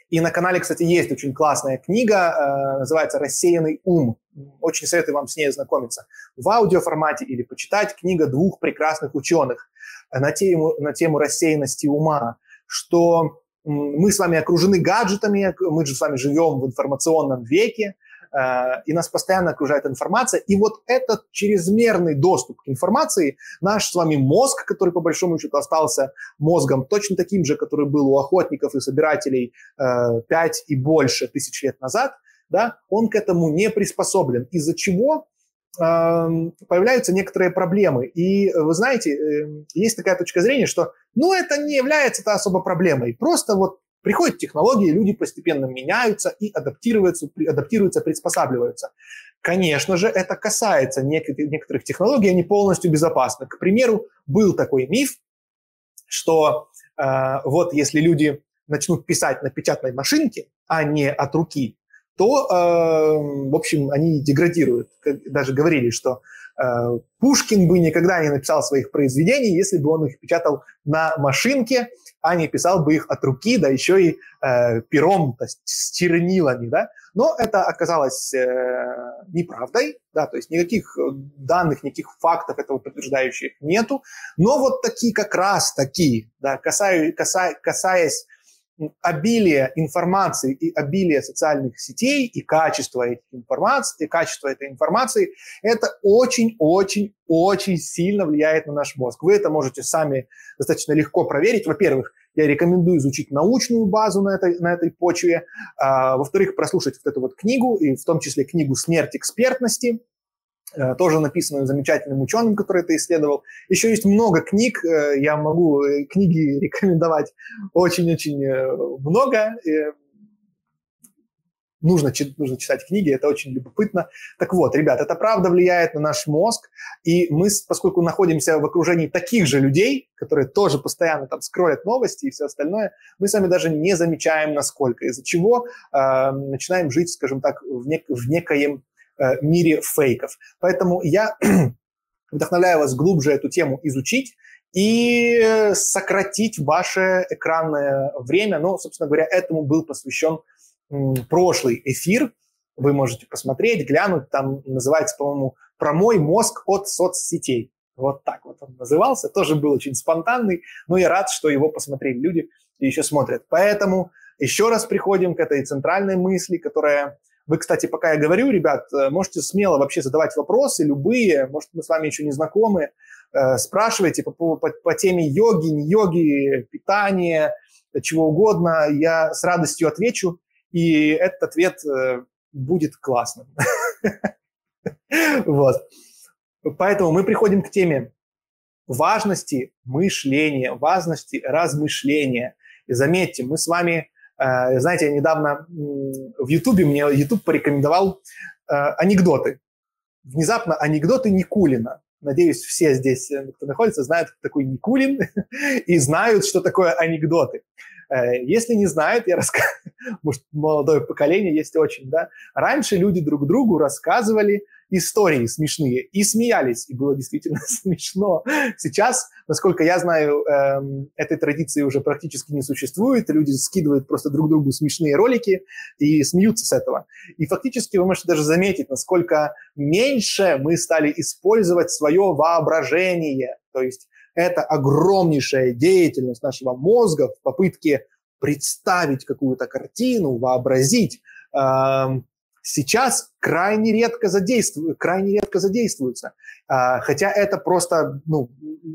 A: И на канале, кстати, есть очень классная книга, э, называется «Рассеянный ум». Очень советую вам с ней ознакомиться. В аудиоформате или почитать книга двух прекрасных ученых на тему, на тему рассеянности ума, что мы с вами окружены гаджетами, мы же с вами живем в информационном веке, Э, и нас постоянно окружает информация. И вот этот чрезмерный доступ к информации, наш с вами мозг, который по большому счету остался мозгом точно таким же, который был у охотников и собирателей 5 э, и больше тысяч лет назад, да, он к этому не приспособлен. Из-за чего появляются некоторые проблемы. И вы знаете, эм, есть такая точка зрения, что ну это не является -то особо проблемой. Просто вот Приходят технологии, люди постепенно меняются и адаптируются, адаптируются, приспосабливаются. Конечно же, это касается некоторых технологий, они полностью безопасны. К примеру, был такой миф, что э, вот если люди начнут писать на печатной машинке, а не от руки, то, э, в общем, они деградируют. Даже говорили, что Э, Пушкин бы никогда не написал своих произведений, если бы он их печатал на машинке, а не писал бы их от руки, да еще и э, пером, то есть с чернилами, да. Но это оказалось э, неправдой, да, то есть никаких данных, никаких фактов этого подтверждающих нету. Но вот такие как раз такие, да, касаю, каса, касаясь обилие информации и обилие социальных сетей и качество этих информации, и качество этой информации, это очень-очень-очень сильно влияет на наш мозг. Вы это можете сами достаточно легко проверить. Во-первых, я рекомендую изучить научную базу на этой, на этой почве. А, во-вторых, прослушать вот эту вот книгу, и в том числе книгу «Смерть экспертности», тоже написанную замечательным ученым, который это исследовал. Еще есть много книг, э, я могу э, книги [LAUGHS] рекомендовать очень-очень много. Нужно, нужно читать книги, это очень любопытно. Так вот, ребят, это правда влияет на наш мозг, и мы, поскольку находимся в окружении таких же людей, которые тоже постоянно там скроют новости и все остальное, мы сами даже не замечаем, насколько, из-за чего э, начинаем жить, скажем так, в, нек- в некоем Э, мире фейков. Поэтому я [CLEARS THROAT] вдохновляю вас глубже эту тему изучить и сократить ваше экранное время. Ну, собственно говоря, этому был посвящен прошлый эфир. Вы можете посмотреть, глянуть. Там называется, по-моему, «Про мой мозг от соцсетей». Вот так вот он назывался. Тоже был очень спонтанный, но я рад, что его посмотрели люди и еще смотрят. Поэтому еще раз приходим к этой центральной мысли, которая вы, кстати, пока я говорю, ребят, э, можете смело вообще задавать вопросы, любые, может, мы с вами еще не знакомы, э, спрашивайте по, по, по теме йоги, не йоги, питания, чего угодно, я с радостью отвечу, и этот ответ э, будет классным. [LAUGHS] Вот. Поэтому мы приходим к теме важности мышления, важности размышления. И заметьте, мы с вами знаете, я недавно в Ютубе, мне Ютуб порекомендовал э, анекдоты. Внезапно анекдоты Никулина. надеюсь, все здесь, э, кто находится, знают, кто такой Никулин [LAUGHS] и знают, что такое анекдоты. Э, если не знают, я расскажу, [LAUGHS] может, молодое поколение есть очень, да. Раньше люди друг другу рассказывали истории смешные и смеялись, и было действительно [LAUGHS] смешно. Сейчас, насколько я знаю, эм, этой традиции уже практически не существует, люди скидывают просто друг другу смешные ролики и смеются с этого. И фактически вы можете даже заметить, насколько меньше мы стали использовать свое воображение, то есть это огромнейшая деятельность нашего мозга в попытке представить какую-то картину, вообразить. Сейчас крайне редко задействуют, крайне редко задействуются, э, хотя это просто ну,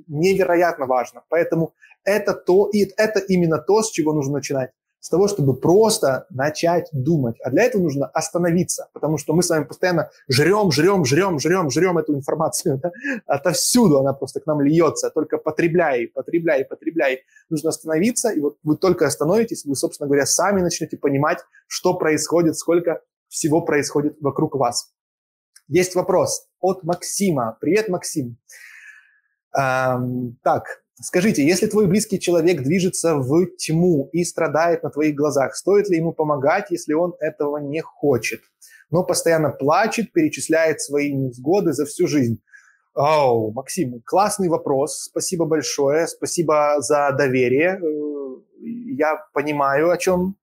A: невероятно важно. Поэтому это то, и это именно то, с чего нужно начинать с того, чтобы просто начать думать. А для этого нужно остановиться, потому что мы с вами постоянно жрем, жрем, жрем, жрем, жрем эту информацию. [LAUGHS] Да? Отовсюду она просто к нам льется. Только потребляй, потребляй, потребляй. Нужно остановиться, и вот вы только остановитесь, вы, собственно говоря, сами начнете понимать, что происходит, сколько всего происходит вокруг вас. Есть вопрос от Максима. Привет, Максим. Эм, так, Скажите, если твой близкий человек движется в тьму и страдает на твоих глазах, стоит ли ему помогать, если он этого не хочет, но постоянно плачет, перечисляет свои невзгоды за всю жизнь? Оу, Максим, классный вопрос. Спасибо большое. Спасибо за доверие. Э, я понимаю, о чем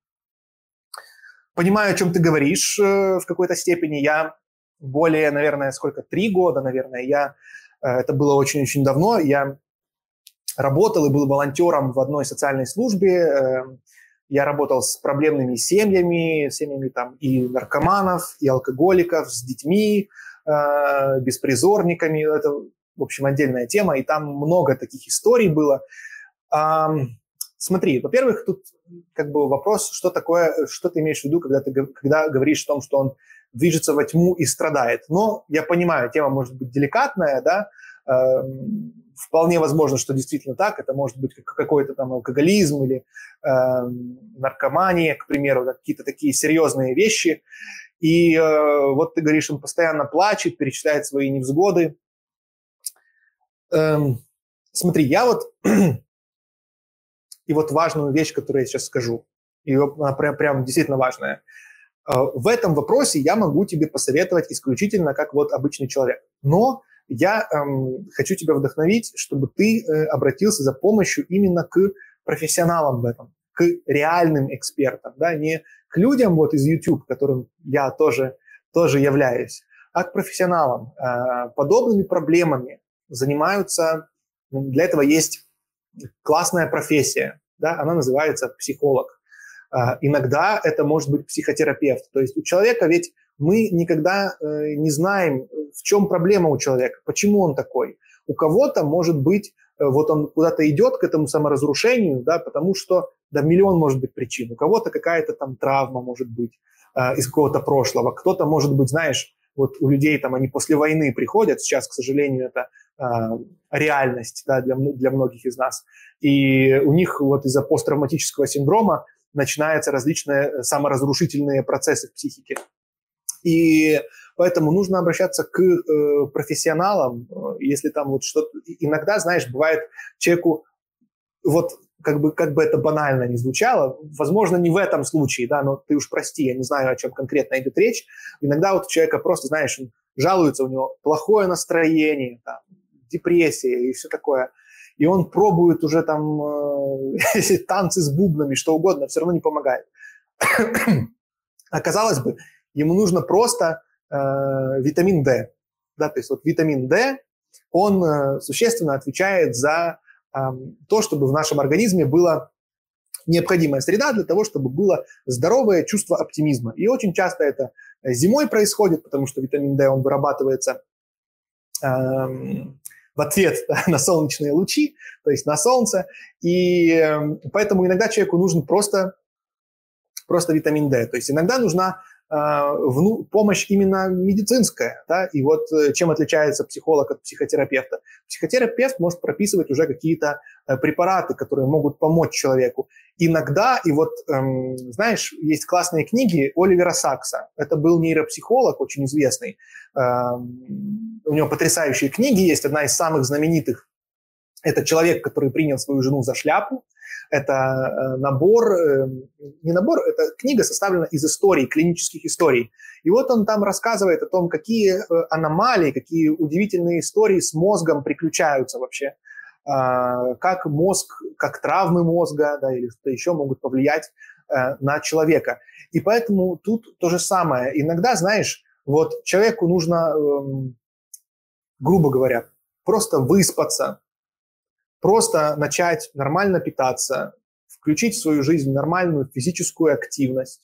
A: понимаю, о чем ты говоришь э, в какой-то степени. Я более, наверное, сколько, три года, наверное, я, э, это было очень-очень давно, я работал и был волонтером в одной социальной службе. Эм, я работал с проблемными семьями, семьями там и наркоманов, и алкоголиков, с детьми, э, беспризорниками. Это, в общем, отдельная тема, и там много таких историй было. Смотри, во-первых, тут как бы вопрос, что такое, что ты имеешь в виду, когда ты когда говоришь о том, что он движется во тьму и страдает. Но я понимаю, тема может быть деликатная, да, эм, вполне возможно, что действительно так. Это может быть какой-то там алкоголизм или э, наркомания, к примеру, какие-то такие серьезные вещи. И э, вот ты говоришь, он постоянно плачет, перечисляет свои невзгоды. Эм, смотри, я вот... [CLEARS THROAT] и вот важную вещь, которую я сейчас скажу, и она прям, прям действительно важная. Э, в этом вопросе я могу тебе посоветовать исключительно как вот обычный человек. Но я эм, хочу тебя вдохновить, чтобы ты э, обратился за помощью именно к профессионалам в этом, к реальным экспертам, да, не к людям вот из YouTube, которым я тоже, тоже являюсь, а к профессионалам. Э, подобными проблемами занимаются, ну, для этого есть классная профессия, да, она называется психолог. Э, иногда это может быть психотерапевт. То есть у человека ведь мы никогда э, не знаем, в чем проблема у человека, почему он такой. У кого-то может быть, э, вот он куда-то идет к этому саморазрушению, да, потому что, да, миллион может быть причин. У кого-то какая-то там травма может быть э, из какого-то прошлого. Кто-то может быть, знаешь, вот у людей там они после войны приходят, сейчас, к сожалению, это э, реальность да, для, для многих из нас. И у них вот из-за посттравматического синдрома начинаются различные э, саморазрушительные процессы в психике. И поэтому нужно обращаться к э, профессионалам, э, если там вот что-то... Иногда, знаешь, бывает человеку вот как бы, как бы это банально не звучало, возможно, не в этом случае, да, но ты уж прости, я не знаю, о чем конкретно идет речь. Иногда вот у человека просто, знаешь, он жалуется, у него плохое настроение, там, депрессия и все такое. И он пробует уже там э, [LAUGHS] танцы с бубнами, что угодно, все равно не помогает. [COUGHS] Оказалось бы, ему нужно просто э, витамин D. Да, то есть вот витамин D, он э, существенно отвечает за э, то, чтобы в нашем организме была необходимая среда для того, чтобы было здоровое чувство оптимизма. И очень часто это зимой происходит, потому что витамин D, он вырабатывается э, в ответ [LAUGHS] на солнечные лучи, то есть на солнце. И э, поэтому иногда человеку нужен просто, просто витамин D. То есть иногда нужна вну, помощь именно медицинская. Да? И вот чем отличается психолог от психотерапевта? Психотерапевт может прописывать уже какие-то препараты, которые могут помочь человеку. Иногда, и вот, эм, знаешь, есть классные книги Оливера Сакса. Это был нейропсихолог, очень известный. Эм, у него потрясающие книги есть. Одна из самых знаменитых – это человек, который принял свою жену за шляпу. Это э, набор, э, не набор, это книга составлена из историй, клинических историй. И вот он там рассказывает о том, какие э, аномалии, какие удивительные истории с мозгом приключаются вообще. А, как мозг, как травмы мозга да, или что-то еще могут повлиять на человека. И поэтому тут то же самое. Иногда, знаешь, вот человеку нужно, эм, грубо говоря, просто выспаться, просто начать нормально питаться, включить в свою жизнь нормальную физическую активность,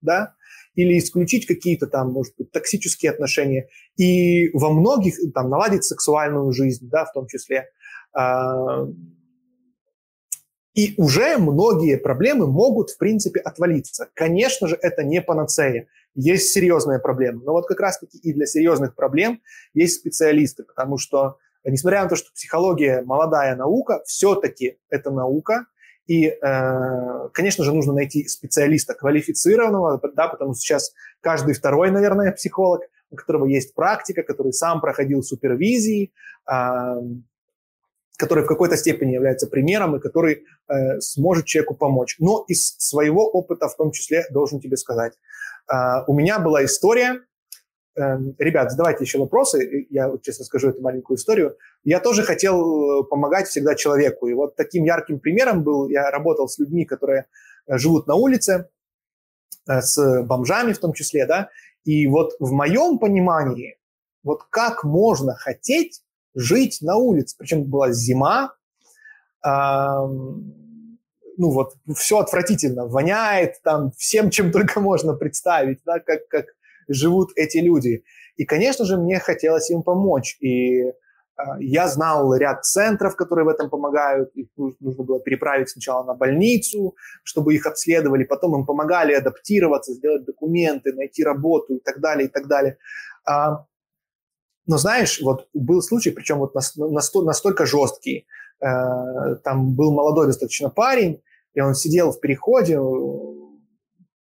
A: да, или исключить какие-то там, может быть, токсические отношения, и во многих там наладить сексуальную жизнь, да, в том числе. А, и уже многие проблемы могут, в принципе, отвалиться. Конечно же, это не панацея. Есть серьезные проблемы. Но вот как раз-таки и для серьезных проблем есть специалисты, потому что несмотря на то, что психология молодая наука, все-таки это наука, и, э, конечно же, нужно найти специалиста квалифицированного, да, потому что сейчас каждый второй, наверное, психолог, у которого есть практика, который сам проходил супервизии, э, который в какой-то степени является примером и который э, сможет человеку помочь. Но из своего опыта в том числе должен тебе сказать. Э, у меня была история, ребят, задавайте еще вопросы, я честно скажу эту маленькую историю. Я тоже хотел э, помогать всегда человеку, и вот таким ярким примером был, я работал с людьми, которые э, живут на улице, э, с бомжами в том числе, да, и вот в моем понимании, вот как можно хотеть жить на улице, причем была зима, эм, ну вот все отвратительно, воняет там всем, чем только можно представить, да, как, как живут эти люди. И, конечно же, мне хотелось им помочь. И э, я знал ряд центров, которые в этом помогают. Их нужно было переправить сначала на больницу, чтобы их обследовали, потом им помогали адаптироваться, сделать документы, найти работу и так далее, и так далее. А, но знаешь, вот был случай, причем вот настолько жесткий. Э, там был молодой достаточно парень, и он сидел в переходе,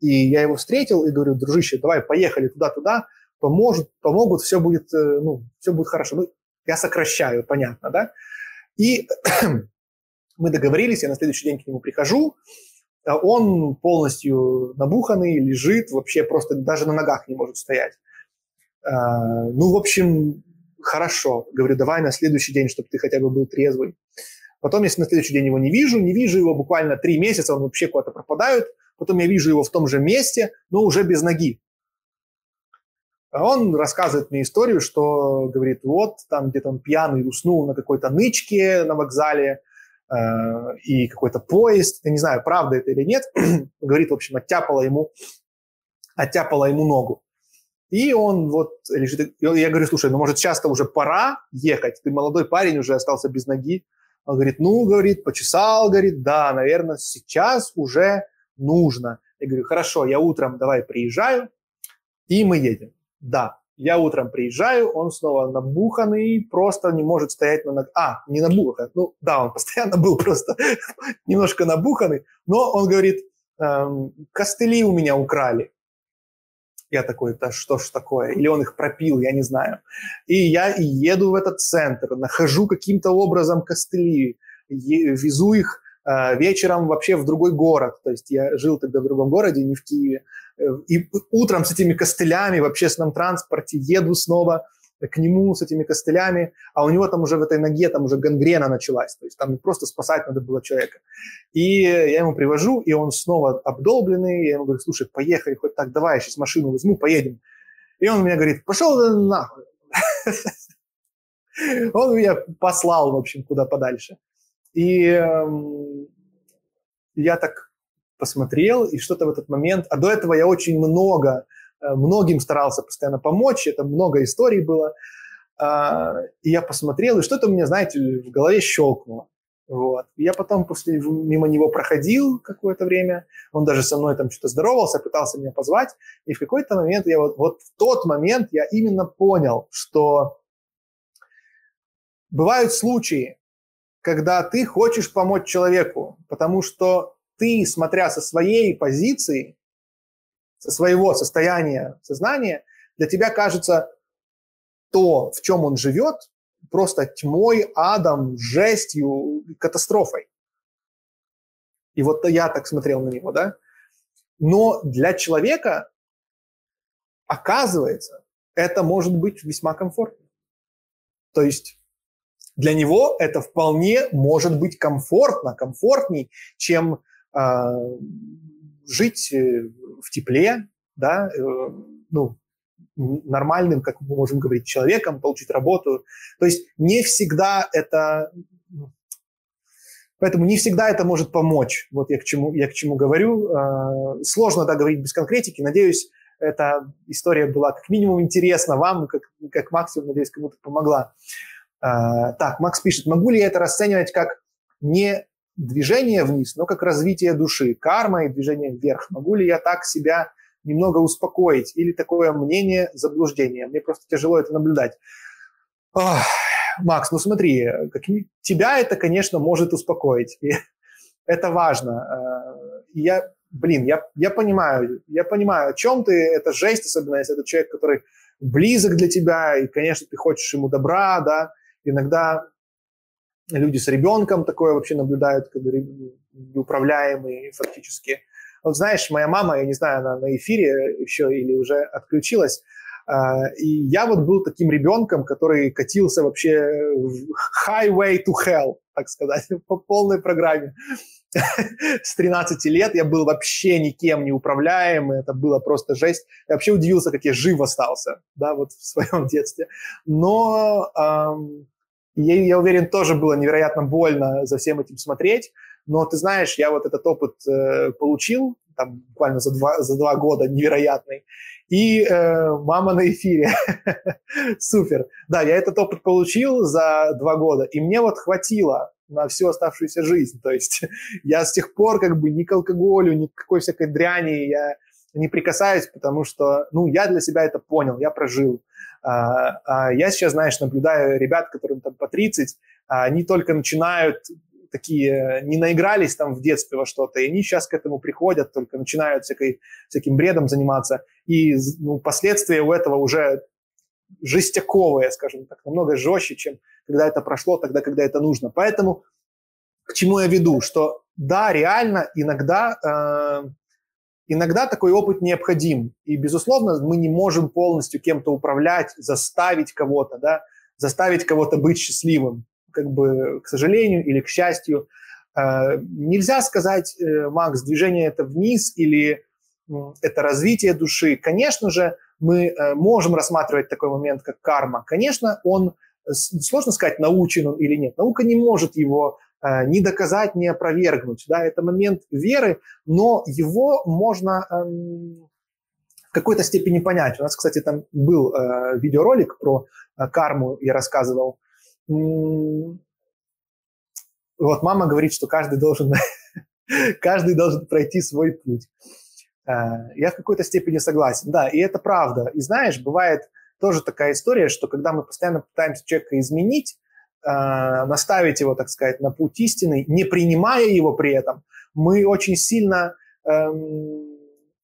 A: и я его встретил и говорю, дружище, давай поехали туда-туда, поможет, помогут, все будет, э, ну, все будет хорошо. Ну, я сокращаю, понятно, да? И [CLEARS THROAT] мы договорились, я на следующий день к нему прихожу, а он полностью набуханный, лежит, вообще просто даже на ногах не может стоять. А, ну, в общем, хорошо. Говорю, давай на следующий день, чтобы ты хотя бы был трезвый. Потом, если на следующий день его не вижу, не вижу его буквально три месяца, он вообще куда-то пропадает – потом я вижу его в том же месте, но уже без ноги. А он рассказывает мне историю, что, говорит, вот, там где-то он пьяный уснул на какой-то нычке на вокзале, э, и какой-то поезд, я не знаю, правда это или нет, [CLEARS THROAT] говорит, в общем, оттяпала ему, оттяпала ему ногу. И он вот лежит, я говорю, слушай, ну, может, сейчас-то уже пора ехать, ты молодой парень, уже остался без ноги. Он говорит, ну, говорит, почесал, говорит, да, наверное, сейчас уже нужно. Я говорю, хорошо, я утром давай приезжаю, и мы едем. Да, я утром приезжаю, он снова набуханный, просто не может стоять на ногах. А, не набуханный, ну да, он [LAUGHS] постоянно был просто [LAUGHS] немножко набуханный, но он говорит, эм, костыли у меня украли. Я такой, да что ж такое? Или он их пропил, я не знаю. И я еду в этот центр, нахожу каким-то образом костыли, везу их вечером вообще в другой город. То есть я жил тогда в другом городе, не в Киеве. Э, и утром с этими костылями в общественном транспорте еду снова к нему с этими костылями, а у него там уже в этой ноге там уже гангрена началась, то есть там просто спасать надо было человека. И я ему привожу, и он снова обдолбленный, я ему говорю, слушай, поехали хоть так, давай, я сейчас машину возьму, поедем. И он меня говорит, пошел нахуй. [LAUGHS] Он меня послал, в общем, куда подальше. И э, я так посмотрел, и что-то в этот момент... А до этого я очень много, э, многим старался постоянно помочь, это много историй было. Э, и я посмотрел, и что-то у меня, знаете, в голове щелкнуло. Вот. Я потом после, мимо него проходил какое-то время, он даже со мной там что-то здоровался, пытался меня позвать, и в какой-то момент я вот, вот в тот момент я именно понял, что бывают случаи, когда ты хочешь помочь человеку, потому что ты, смотря со своей позиции, со своего состояния сознания, для тебя кажется то, в чем он живет, просто тьмой, адом, жестью, катастрофой. И вот я так смотрел на него, да. Но для человека, оказывается, это может быть весьма комфортно. То есть для него это вполне может быть комфортно, комфортней, чем э, жить э, в тепле, да, э, ну, нормальным, как мы можем говорить, человеком, получить работу. То есть не всегда это... Поэтому не всегда это может помочь. Вот я к чему, я к чему говорю. А, сложно, да, говорить без конкретики. Надеюсь, эта история была как минимум интересна вам, как, как максимум, надеюсь, кому-то помогла. А, так, Макс пишет, могу ли я это расценивать как не движение вниз, но как развитие души, карма и движение вверх? Могу ли я так себя немного успокоить, или такое мнение заблуждение. Мне просто тяжело это наблюдать. Ох, Макс, ну смотри, как, тебя это, конечно, может успокоить. И [LAUGHS] это важно. Э, я, блин, я, я понимаю, я понимаю, о чем ты, это жесть, особенно если это человек, который близок для тебя, и, конечно, ты хочешь ему добра, да, иногда люди с ребенком такое вообще наблюдают, когда неуправляемые фактически. Вот знаешь, моя мама, я не знаю, она на эфире еще или уже отключилась, а, и я вот был таким ребенком, который катился вообще в highway to hell, так сказать, [LAUGHS] по полной программе. [LAUGHS] С 13 лет я был вообще никем не управляемый, это было просто жесть. Я вообще удивился, как я жив остался, да, вот в своем детстве. Но я, я уверен, тоже было невероятно больно за всем этим смотреть. Но ты знаешь, я вот этот опыт э, получил там буквально за два, за два года невероятный. И э, мама на эфире. [LAUGHS] Супер. Да, я этот опыт получил за два года, и мне вот хватило на всю оставшуюся жизнь. То есть [LAUGHS] я с тех пор как бы ни к алкоголю, ни к какой всякой дряни я не прикасаюсь, потому что, ну, я для себя это понял, я прожил. А, а я сейчас, знаешь, наблюдаю ребят, которым там по 30, а они только начинают такие не наигрались там в детстве во что-то, и они сейчас к этому приходят, только начинают всякой, всяким бредом заниматься, и ну, последствия у этого уже жестяковые, скажем так, намного жестче, чем когда это прошло, тогда, когда это нужно. Поэтому к чему я веду, что да, реально иногда, э, иногда такой опыт необходим, и, безусловно, мы не можем полностью кем-то управлять, заставить кого-то, да, заставить кого-то быть счастливым как бы, к сожалению или к счастью. Э, нельзя сказать, э, Макс, движение это вниз или это развитие души. Конечно же, мы э, можем рассматривать такой момент, как карма. Конечно, он, сложно сказать, научен он или нет. Наука не может его ни доказать, ни опровергнуть. Да? Это момент веры, но его можно эм, в какой-то степени понять. У нас, кстати, там был э, видеоролик про э, карму, я рассказывал. Вот мама говорит, что каждый должен, [LAUGHS] каждый должен пройти свой путь. Я в какой-то степени согласен, да, и это правда. И знаешь, бывает тоже такая история, что когда мы постоянно пытаемся человека изменить, наставить его, так сказать, на путь истины, не принимая его при этом, мы очень сильно эм,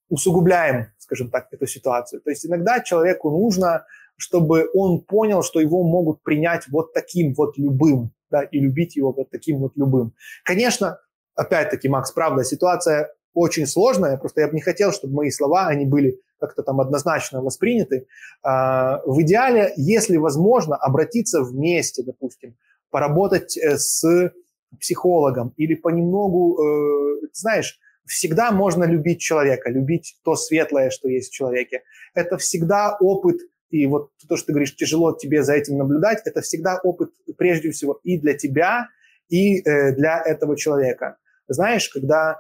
A: усугубляем, скажем так, эту ситуацию. То есть иногда человеку нужно чтобы он понял, что его могут принять вот таким вот любым, да, и любить его вот таким вот любым. Конечно, опять-таки, Макс, правда, ситуация очень сложная, просто я бы не хотел, чтобы мои слова, они были как-то там однозначно восприняты. А, в идеале, если возможно, обратиться вместе, допустим, поработать э, с психологом или понемногу, э, знаешь, всегда можно любить человека, любить то светлое, что есть в человеке. Это всегда опыт и вот то, что ты говоришь, тяжело тебе за этим наблюдать, это всегда опыт прежде всего и для тебя, и э, для этого человека. Знаешь, когда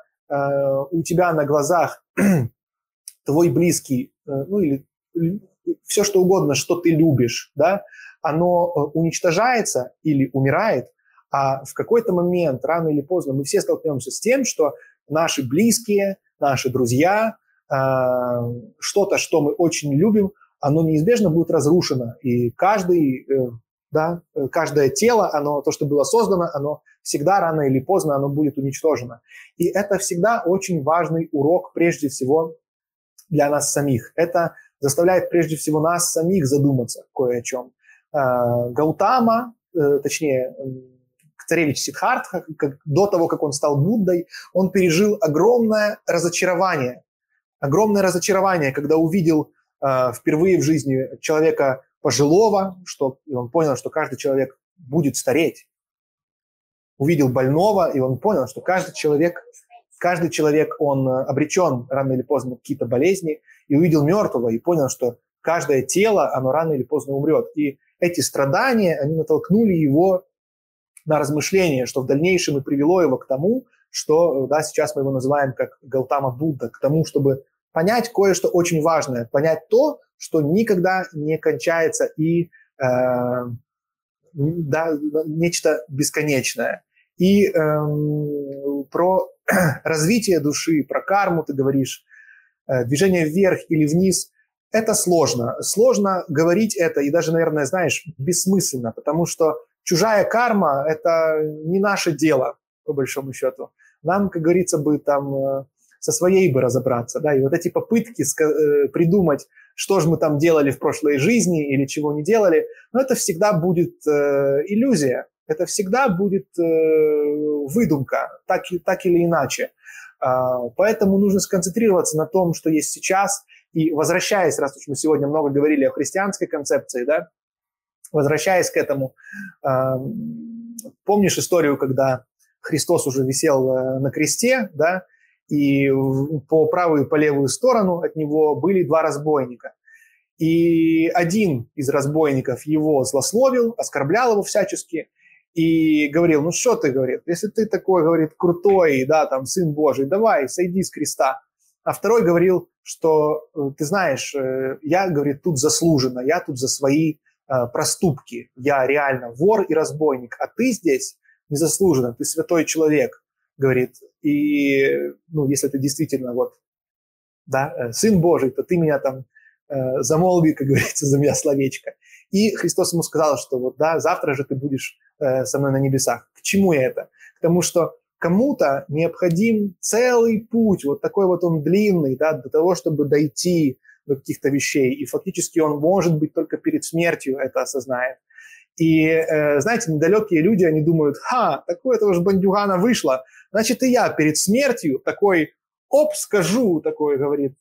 A: у тебя на глазах [CLEARS THROAT] твой близкий, э, ну или все что угодно, что ты любишь, да, оно э, уничтожается или умирает, А в какой-то момент, рано или поздно, мы все столкнемся с тем, что наши близкие, наши друзья, э, что-то, что мы очень любим, оно неизбежно будет разрушено. И каждый, э, да, каждое тело, оно, то, что было создано, оно всегда рано или поздно оно будет уничтожено. И это всегда очень важный урок, прежде всего, для нас самих. Это заставляет прежде всего нас самих задуматься кое о чем. Э, Гаутама, э, точнее, царевич Сидхартха, как, до того, как он стал Буддой, он пережил огромное разочарование. Огромное разочарование, когда увидел э, впервые в жизни человека пожилого, что и он понял, что каждый человек будет стареть. Увидел больного, и он понял, что каждый человек, каждый человек, он обречен рано или поздно какие-то болезни, и увидел мертвого, и понял, что каждое тело, оно рано или поздно умрет. И эти страдания, они натолкнули его на размышление, что в дальнейшем и привело его к тому, что да, сейчас мы его называем как Галтама Будда, к тому, чтобы понять кое-что очень важное, понять то, что никогда не кончается и э, да, нечто бесконечное. И э, про [CLEARS THROAT] развитие души, про карму ты говоришь, э, движение вверх или вниз – это сложно. Сложно говорить это, и даже, наверное, знаешь, бессмысленно, потому что чужая карма – это не наше дело, по большому счету. Нам, как говорится, бы там э, со своей бы разобраться, да, и вот эти попытки э, придумать, что же мы там делали в прошлой жизни или чего не делали, ну, это всегда будет э, иллюзия, это всегда будет э, выдумка, так, так или иначе. Э, поэтому нужно сконцентрироваться на том, что есть сейчас, и возвращаясь, раз уж мы сегодня много говорили о христианской концепции, да, возвращаясь к этому, э, помнишь историю, когда Христос уже висел э, на кресте, да, и по правую и по левую сторону от него были два разбойника. И один из разбойников его злословил, оскорблял его всячески и говорил, ну что ты, говорит, если ты такой, говорит, крутой, да, там, сын Божий, давай, сойди с креста. А второй говорил, что, э, ты знаешь, э, я, говорит, тут заслуженно, я тут за свои э, проступки, я реально вор и разбойник, а ты здесь незаслуженно, ты святой человек, говорит, и, ну, если ты действительно вот, да, сын Божий, то ты меня там э, замолви, как говорится, за меня словечко. И Христос ему сказал, что вот, да, завтра же ты будешь э, со мной на небесах. К чему это? К тому, что кому-то необходим целый путь, вот такой вот он длинный, да, для того, чтобы дойти до каких-то вещей. И фактически он, может быть, только перед смертью это осознает. И, э, знаете, недалекие люди, они думают, ха, такое-то уж бандюгана вышло, значит, и я перед смертью такой, оп, скажу, такой, говорит,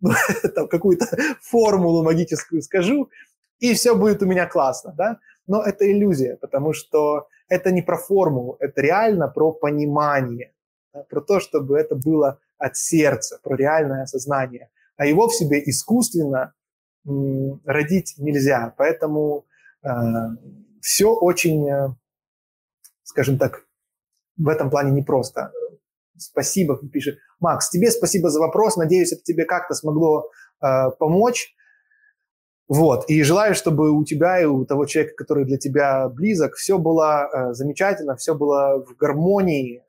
A: [LAUGHS] какую-то [LAUGHS] формулу магическую скажу, и все будет у меня классно, да? Но это иллюзия, потому что это не про формулу, это реально про понимание, про то, чтобы это было от сердца, про реальное осознание. А его в себе искусственно м, родить нельзя. Поэтому э, все очень, э, скажем так, в этом плане непросто. Спасибо, пишет. Макс, тебе спасибо за вопрос. Надеюсь, это тебе как-то смогло э, помочь. Вот. И желаю, чтобы у тебя и у того человека, который для тебя близок, все было э, замечательно, все было в гармонии.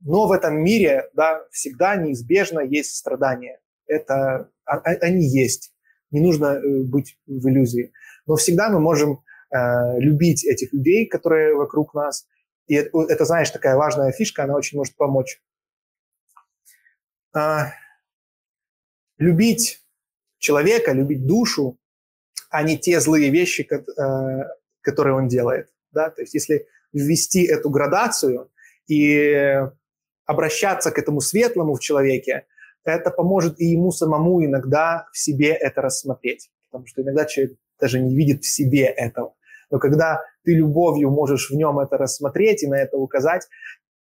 A: Но в этом мире да, всегда неизбежно есть страдания. Это, а, а, они есть. Не нужно э, быть в иллюзии. Но всегда мы можем э, любить этих людей, которые вокруг нас. И это, это, знаешь, такая важная фишка, она очень может помочь. Э, любить человека, любить душу, а не те злые вещи, э, которые он делает. Да? То есть если ввести эту градацию и обращаться к этому светлому в человеке, это поможет и ему самому иногда в себе это рассмотреть. Потому что иногда человек даже не видит в себе этого. Но когда ты любовью можешь в нем это рассмотреть и на это указать,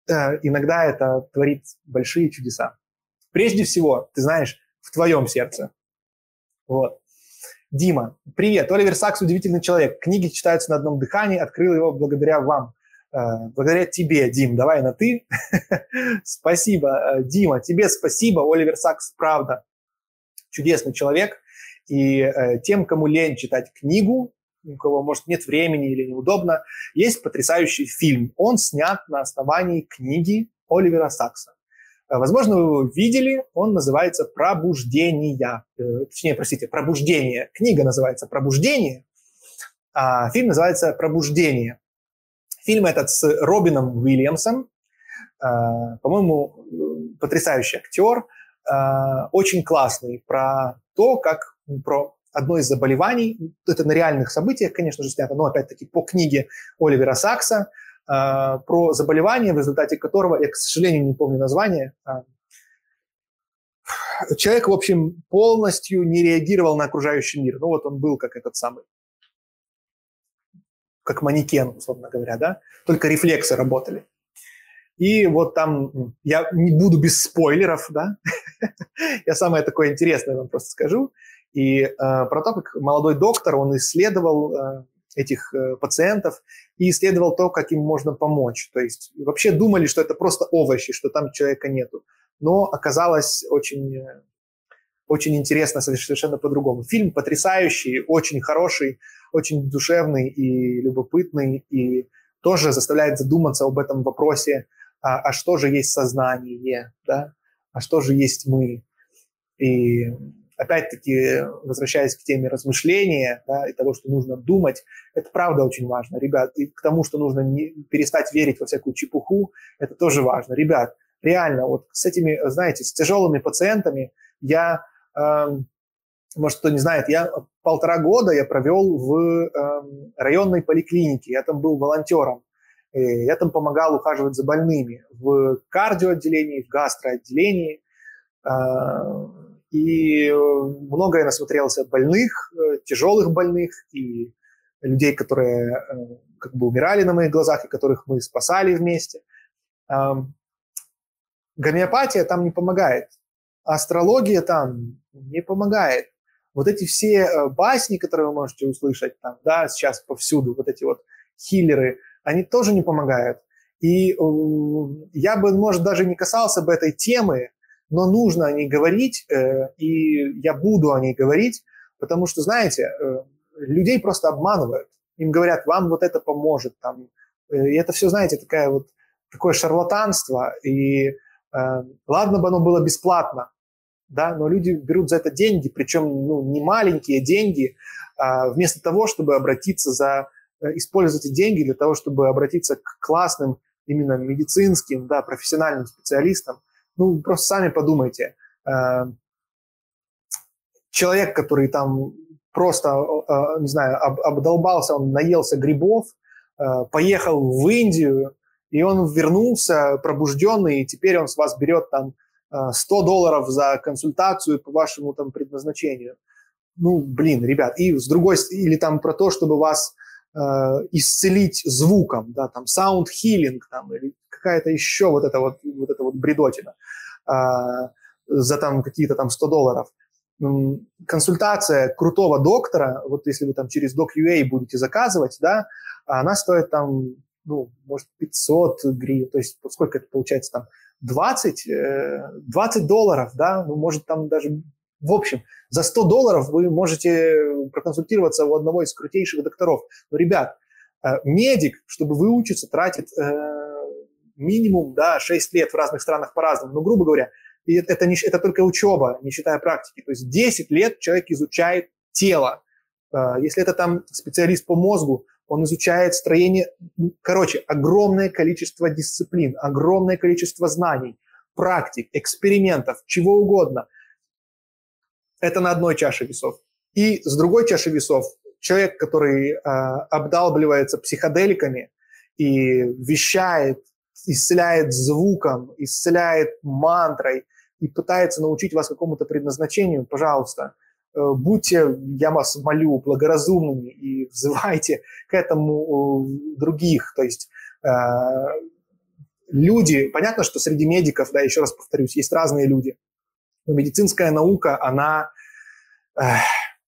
A: э, иногда это творит большие чудеса. Прежде всего, ты знаешь, в твоем сердце. Вот. Дима, привет. Оливер Сакс удивительный человек. Книги читаются на одном дыхании. Открыл его благодаря вам. Э, благодаря тебе, Дим. Давай на ты. [LAUGHS] спасибо, э, Дима. Тебе спасибо. Оливер Сакс, правда, чудесный человек. И э, тем, кому лень читать книгу, у кого, может, нет времени или неудобно, есть потрясающий фильм. Он снят на основании книги Оливера Сакса. Э, возможно, вы его видели, он называется «Пробуждение». Э, точнее, простите, «Пробуждение». Книга называется «Пробуждение», а фильм называется «Пробуждение». Фильм этот с Робином Уильямсом, э, по-моему, потрясающий актер, очень классный, про то, как про одно из заболеваний, это на реальных событиях, конечно же, снято, но опять-таки по книге Оливера Сакса, э, про заболевание, в результате которого, я, к сожалению, не помню название, э, человек, в общем, полностью не реагировал на окружающий мир. Ну вот он был как этот самый, как манекен, условно говоря, да, только рефлексы работали. И вот там, я не буду без спойлеров, да, [LAUGHS] я самое такое интересное вам просто скажу. И э, про то, как молодой доктор, он исследовал э, этих э, пациентов и исследовал то, как им можно помочь. То есть вообще думали, что это просто овощи, что там человека нету. Но оказалось очень, э, очень интересно совершенно по-другому. Фильм потрясающий, очень хороший, очень душевный и любопытный, и тоже заставляет задуматься об этом вопросе, а, а что же есть сознание, да? а что же есть мы. И опять-таки, возвращаясь к теме размышления да, и того, что нужно думать, это правда очень важно, ребят. И к тому, что нужно не, перестать верить во всякую чепуху, это тоже важно. Ребят, реально, вот с этими, знаете, с тяжелыми пациентами я, э, может, кто не знает, я полтора года я провел в э, районной поликлинике, я там был волонтером. Я там помогал ухаживать за больными в кардиоотделении, в гастроотделении. Э, и э, многое насмотрелся больных, э, тяжелых больных и людей, которые э, как бы умирали на моих глазах и которых мы спасали вместе. Гомеопатия там не помогает, астрология там не помогает. Вот эти все басни, которые вы можете услышать там, да, сейчас повсюду, вот эти вот хиллеры, они тоже не помогают. И я бы, может, даже не касался бы этой темы, но нужно о ней говорить, э, и я буду о ней говорить, потому что, знаете, э, людей просто обманывают. Им говорят, вам вот это поможет. Там. Э, и это все, знаете, такая вот, такое шарлатанство. И ладно бы оно было бесплатно, да, но люди берут за это деньги, причем ну, не маленькие деньги, а вместо того, чтобы обратиться за, использовать эти деньги для того, чтобы обратиться к классным именно медицинским, да, профессиональным специалистам, ну, просто сами подумайте. Э, человек, который там просто, э, не знаю, обдолбался, он наелся грибов, э, поехал в Индию, и он вернулся пробужденный, и теперь он с вас берет там 100 долларов за консультацию по вашему там предназначению. Ну, блин, ребят, и с другой, или там про то, чтобы вас э, исцелить звуком, да, там, sound healing, там, или какая-то еще вот эта вот, вот эта вот бредотина за там какие-то там 100 долларов. Консультация крутого доктора, вот если вы там через Doc.ua будете заказывать, да, она стоит там, ну, может, 500 гривен, то есть сколько это получается там, 20, 20 э, долларов, да, ну, может, там даже, в общем, за 100 долларов вы можете проконсультироваться у одного из крутейших докторов. Но, ребят, э, медик, чтобы выучиться, тратит э, минимум да, 6 лет в разных странах по-разному, но, грубо говоря, это, не, это только учеба, не считая практики. То есть 10 лет человек изучает тело. А, если это там специалист по мозгу, он изучает строение, ну, короче, огромное количество дисциплин, огромное количество знаний, практик, экспериментов, чего угодно. Это на одной чаше весов. И с другой чаши весов человек, который э, обдалбливается психоделиками и вещает исцеляет звуком, исцеляет мантрой и пытается научить вас какому-то предназначению, пожалуйста, э, будьте, я вас молю, благоразумными и [LAUGHS] взывайте к этому э, других. То есть э, люди, понятно, что среди медиков, да, еще раз повторюсь, есть разные люди, но медицинская наука, она,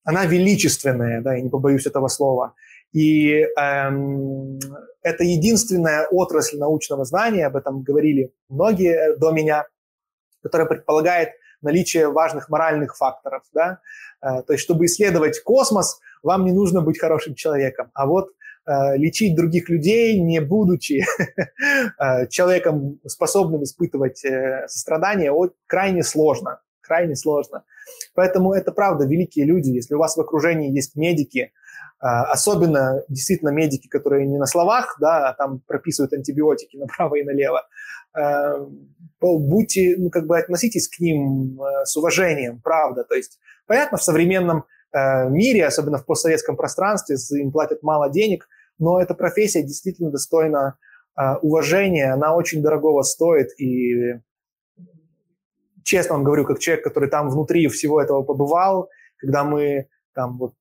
A: она величественная, да, я не побоюсь этого слова. И эм, это единственная отрасль научного знания, об этом говорили многие до меня, которая предполагает наличие важных моральных факторов. Да? Э, то есть, чтобы исследовать космос, вам не нужно быть хорошим человеком. А вот э, лечить других людей, не будучи [LAUGHS] э, человеком, способным испытывать э, сострадание, крайне сложно. Крайне сложно. Поэтому это правда великие люди. Если у вас в окружении есть медики, особенно действительно медики, которые не на словах, да, а там прописывают антибиотики направо и налево, будьте, ну, как бы относитесь к ним с уважением, правда. То есть, понятно, в современном мире, особенно в постсоветском пространстве, им платят мало денег, но эта профессия действительно достойна уважения, она очень дорогого стоит, и честно вам говорю, как человек, который там внутри всего этого побывал, когда мы там вот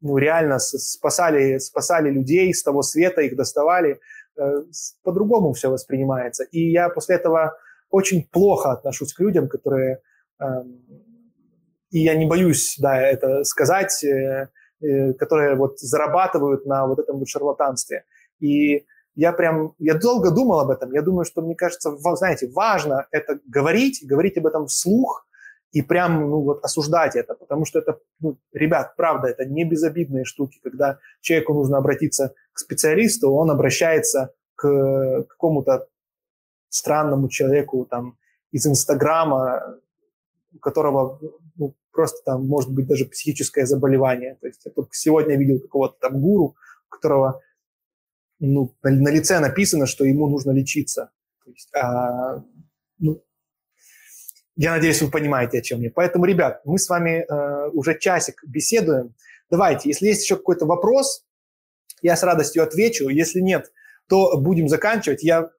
A: ну, реально спасали, спасали людей с того света, их доставали, э, по-другому все воспринимается. И я после этого очень плохо отношусь к людям, которые эм, и я не боюсь, да, это сказать, э, э, которые вот зарабатывают на вот этом вот шарлатанстве. И я прям, я долго думал об этом. Я думаю, что, мне кажется, знаете, важно это говорить, говорить об этом вслух и прям, ну, вот осуждать это, потому что это, ну, ребят, правда, это не безобидные штуки. Когда человеку нужно обратиться к специалисту, он обращается к какому-то странному человеку там из Инстаграма, у которого ну, просто там может быть даже психическое заболевание. То есть я только сегодня видел какого-то там гуру, у которого ну, на, на лице написано, что ему нужно лечиться. То есть, а, ну, я надеюсь, вы понимаете, о чем я. Поэтому, ребят, мы с вами э, уже часик беседуем. Давайте, если есть еще какой-то вопрос, я с радостью отвечу. Если нет, то будем заканчивать. Я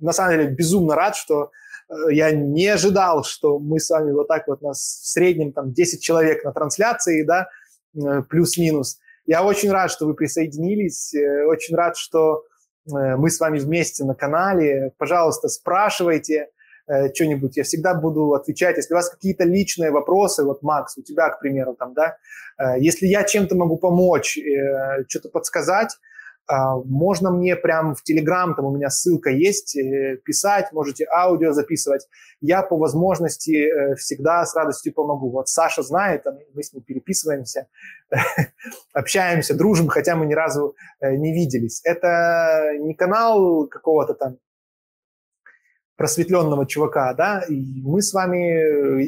A: на самом деле безумно рад, что Э, я не ожидал, что мы с вами вот так вот, нас в среднем там 10 человек на трансляции, да, э, плюс-минус. Я очень рад, что вы присоединились, э, очень рад, что мы с вами вместе на канале. Пожалуйста, спрашивайте что-нибудь, я всегда буду отвечать. Если у вас какие-то личные вопросы, вот, Макс, у тебя, к примеру, там, да, если я чем-то могу помочь, что-то подсказать, можно мне прям в Телеграм, там у меня ссылка есть, э, писать, можете аудио записывать. Я по возможности э, всегда с радостью помогу. Вот Саша знает, мы с ним переписываемся, [LAUGHS] общаемся, дружим, хотя мы ни разу э, не виделись. Это не канал какого-то там просветленного чувака, да, и мы с вами,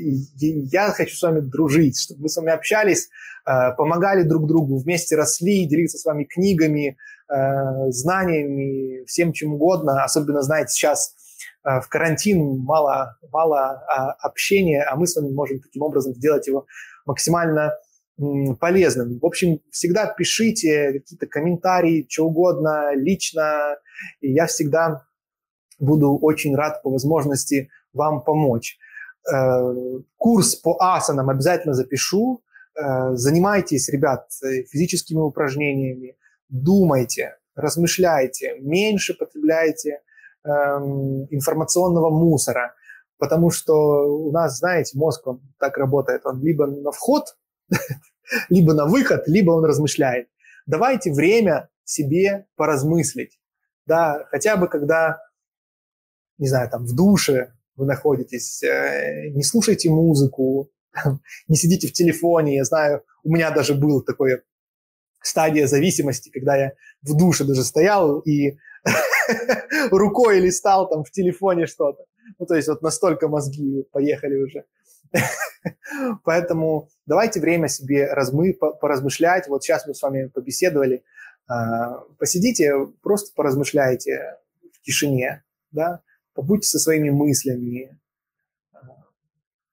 A: я хочу с вами дружить, чтобы мы с вами общались, помогали друг другу, вместе росли, делиться с вами книгами, Э, знаниями, всем чем угодно. Особенно, знаете, сейчас э, в карантин мало, мало а, общения, а мы с вами можем таким образом сделать его максимально полезным. В общем, всегда пишите какие-то комментарии, что угодно, лично. И я всегда буду очень рад по возможности вам помочь. Э, курс по асанам обязательно запишу. Занимайтесь, ребят, физическими упражнениями, думайте, размышляйте, меньше потребляйте эм, информационного мусора, потому что у нас, знаете, мозг он так работает, он либо на вход, [LAUGHS] либо на выход, либо он размышляет. Давайте время себе поразмыслить, да, хотя бы когда, не знаю, там в душе вы находитесь, э, не слушайте музыку, [LAUGHS] не сидите в телефоне, я знаю, у меня даже был такой стадия зависимости, когда я в душе даже стоял и [LAUGHS] рукой листал там в телефоне что-то. Ну, то есть вот настолько мозги поехали уже. [LAUGHS] Поэтому давайте время себе размы, поразмышлять. Вот сейчас мы с вами побеседовали. А, посидите, просто поразмышляйте в тишине, да, побудьте со своими мыслями, а,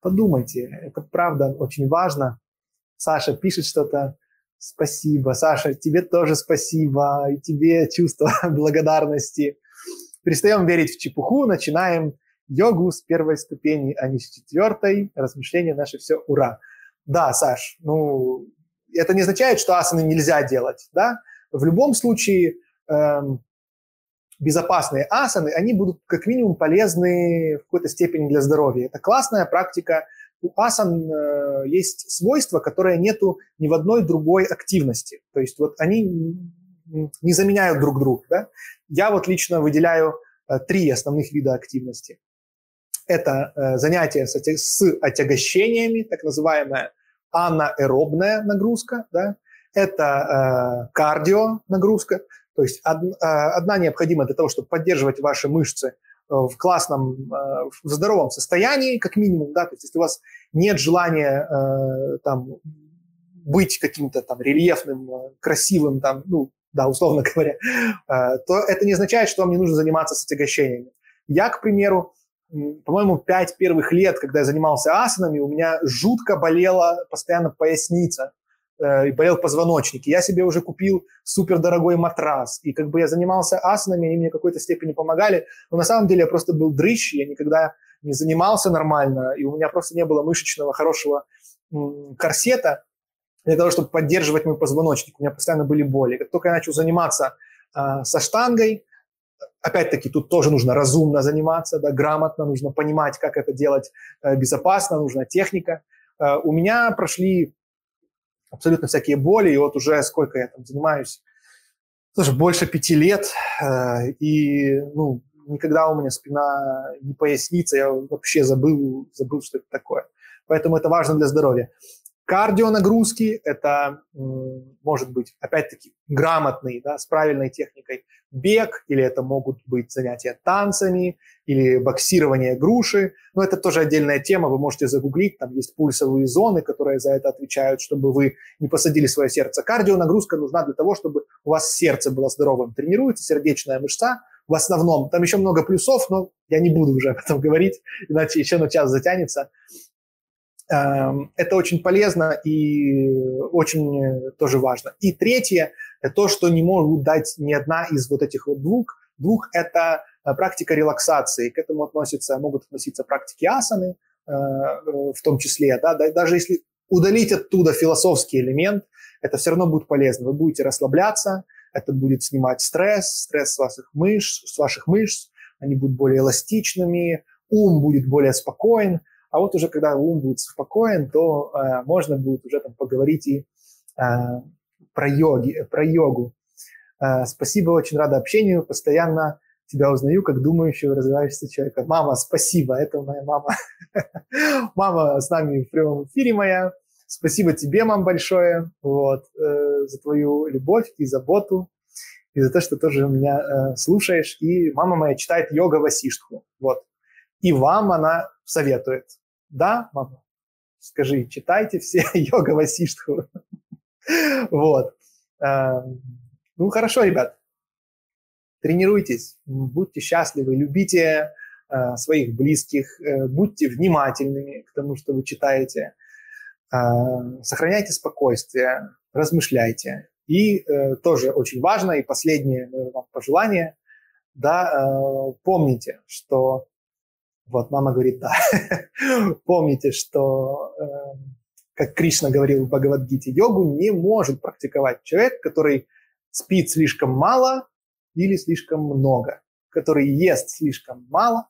A: подумайте. Это правда очень важно. Саша пишет что-то, Спасибо, Саша, тебе тоже спасибо, и тебе чувство [LAUGHS] благодарности. Перестаем верить в чепуху, начинаем йогу с первой ступени, а не с четвертой. Размышления наши все, ура. Да, Саш, ну, это не означает, что асаны нельзя делать, да? В любом случае, эм, безопасные асаны, они будут как минимум полезны в какой-то степени для здоровья. Это классная практика у асан э, есть свойства, которые нету ни в одной другой активности. То есть вот они не заменяют друг друга. Да? Я вот лично выделяю э, три основных вида активности. Это э, занятие с, с отягощениями, так называемая анаэробная нагрузка, да? Это э, кардио нагрузка, то есть э, одна необходима для того, чтобы поддерживать ваши мышцы э, в классном, э, в здоровом состоянии, как минимум, да, то есть если у вас нет желания э, там быть каким-то там рельефным, красивым, там, ну, да, условно [LAUGHS] говоря, то это не означает, что вам не нужно заниматься с отягощениями. Я, к примеру, по-моему, пять первых лет, когда я занимался асанами, у меня жутко болела постоянно поясница и болел позвоночник. И я себе уже купил супердорогой матрас. И как бы я занимался асанами, они мне в какой-то степени помогали. Но на самом деле я просто был дрыщ, я никогда не занимался нормально, и у меня просто не было мышечного хорошего корсета для того, чтобы поддерживать мой позвоночник. У меня постоянно были боли. Как только я начал заниматься э, со штангой, опять-таки, тут тоже нужно разумно заниматься, да, грамотно, нужно понимать, как это делать э, безопасно, нужна техника. Э, у меня прошли абсолютно всякие боли, и вот уже сколько я там занимаюсь, тоже больше пяти лет, э, и, ну, никогда у меня спина не пояснится, я вообще забыл, забыл, что это такое. Поэтому это важно для здоровья. Кардионагрузки – это, может быть, опять-таки, грамотный, да, с правильной техникой бег, или это могут быть занятия танцами, или боксирование груши. Но это тоже отдельная тема, вы можете загуглить, там есть пульсовые зоны, которые за это отвечают, чтобы вы не посадили свое сердце. Кардионагрузка нужна для того, чтобы у вас сердце было здоровым. Тренируется сердечная мышца в основном. Там еще много плюсов, но я не буду уже об этом говорить, иначе еще на час затянется. Эм, это очень полезно и очень э, тоже важно. И третье, то, что не могут дать ни одна из вот этих вот двух, двух это э, практика релаксации. К этому относятся, могут относиться практики асаны, э, в том числе, да, даже если удалить оттуда философский элемент, это все равно будет полезно. Вы будете расслабляться, это будет снимать стресс, стресс с ваших мышц, с ваших мышц, они будут более эластичными, ум будет более спокоен, а вот уже когда ум будет спокоен, то э, можно будет уже там поговорить и э, про, йоги, про йогу. Э, спасибо, очень рада общению, постоянно тебя узнаю как думающего, развивающегося человека. Мама, спасибо, это моя мама. [LAUGHS] мама с нами в прямом эфире моя. Спасибо тебе, мам, большое вот, э, за твою любовь и заботу, и за то, что тоже меня э, слушаешь. И мама моя читает йога Васиштху. Вот. И вам она советует. Да, мама? Скажи, читайте все [LAUGHS] йога Васиштху. вот. Эм, ну, хорошо, ребят. Тренируйтесь, будьте счастливы, любите э, своих близких, э, будьте внимательными к тому, что вы читаете, э, сохраняйте спокойствие, размышляйте. И тоже очень важно, и последнее вам пожелание, да, помните, что вот, мама говорит, да. [LAUGHS] Помните, что, э, как Кришна говорил в Бхагавадгите, йогу не может практиковать человек, который спит слишком мало или слишком много, который ест слишком мало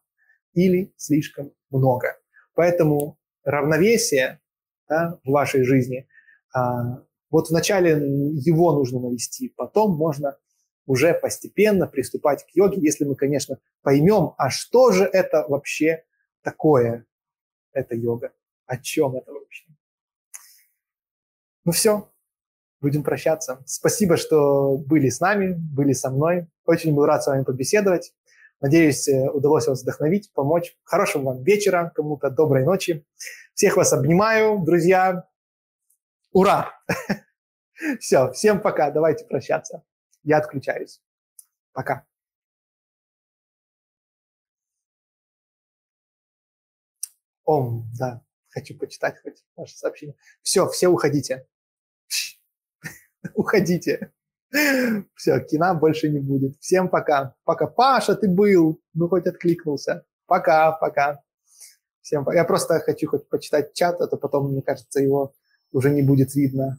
A: или слишком много. Поэтому равновесие да, в вашей жизни, а, вот вначале его нужно навести, потом можно уже постепенно приступать к йоге, если мы, конечно, поймем, а что же это вообще такое, эта йога, о чем это вообще. Ну все, будем прощаться. Спасибо, что были с нами, были со мной. Очень был рад с вами побеседовать. Надеюсь, э, удалось вас вдохновить, помочь. Хорошего вам вечера, кому-то доброй ночи. Всех вас обнимаю, друзья. Ура! [LAUGHS] Все, всем пока, давайте прощаться. Я отключаюсь. Пока. О, да, хочу почитать хоть ваше сообщение. Все, все уходите. Уходите. Все, кино больше не будет. Всем пока. Пока. Паша, ты был. Ну, хоть откликнулся. Пока, пока. Всем пока. Я просто хочу хоть почитать чат, а то потом, мне кажется, его уже не будет видно.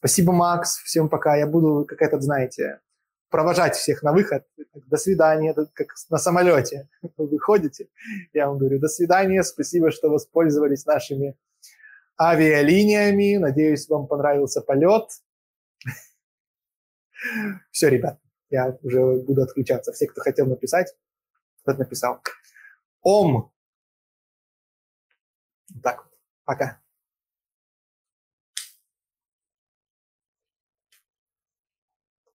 A: Спасибо, Макс. Всем пока. Я буду, как этот, знаете, провожать всех на выход. До свидания, как на самолете. [LAUGHS] Вы выходите, я вам говорю, до свидания, спасибо, что воспользовались нашими авиалиниями. Надеюсь, вам понравился полет. [LAUGHS] Все, ребят, я уже буду отключаться. Все, кто хотел написать, тот написал. Ом. Так, пока.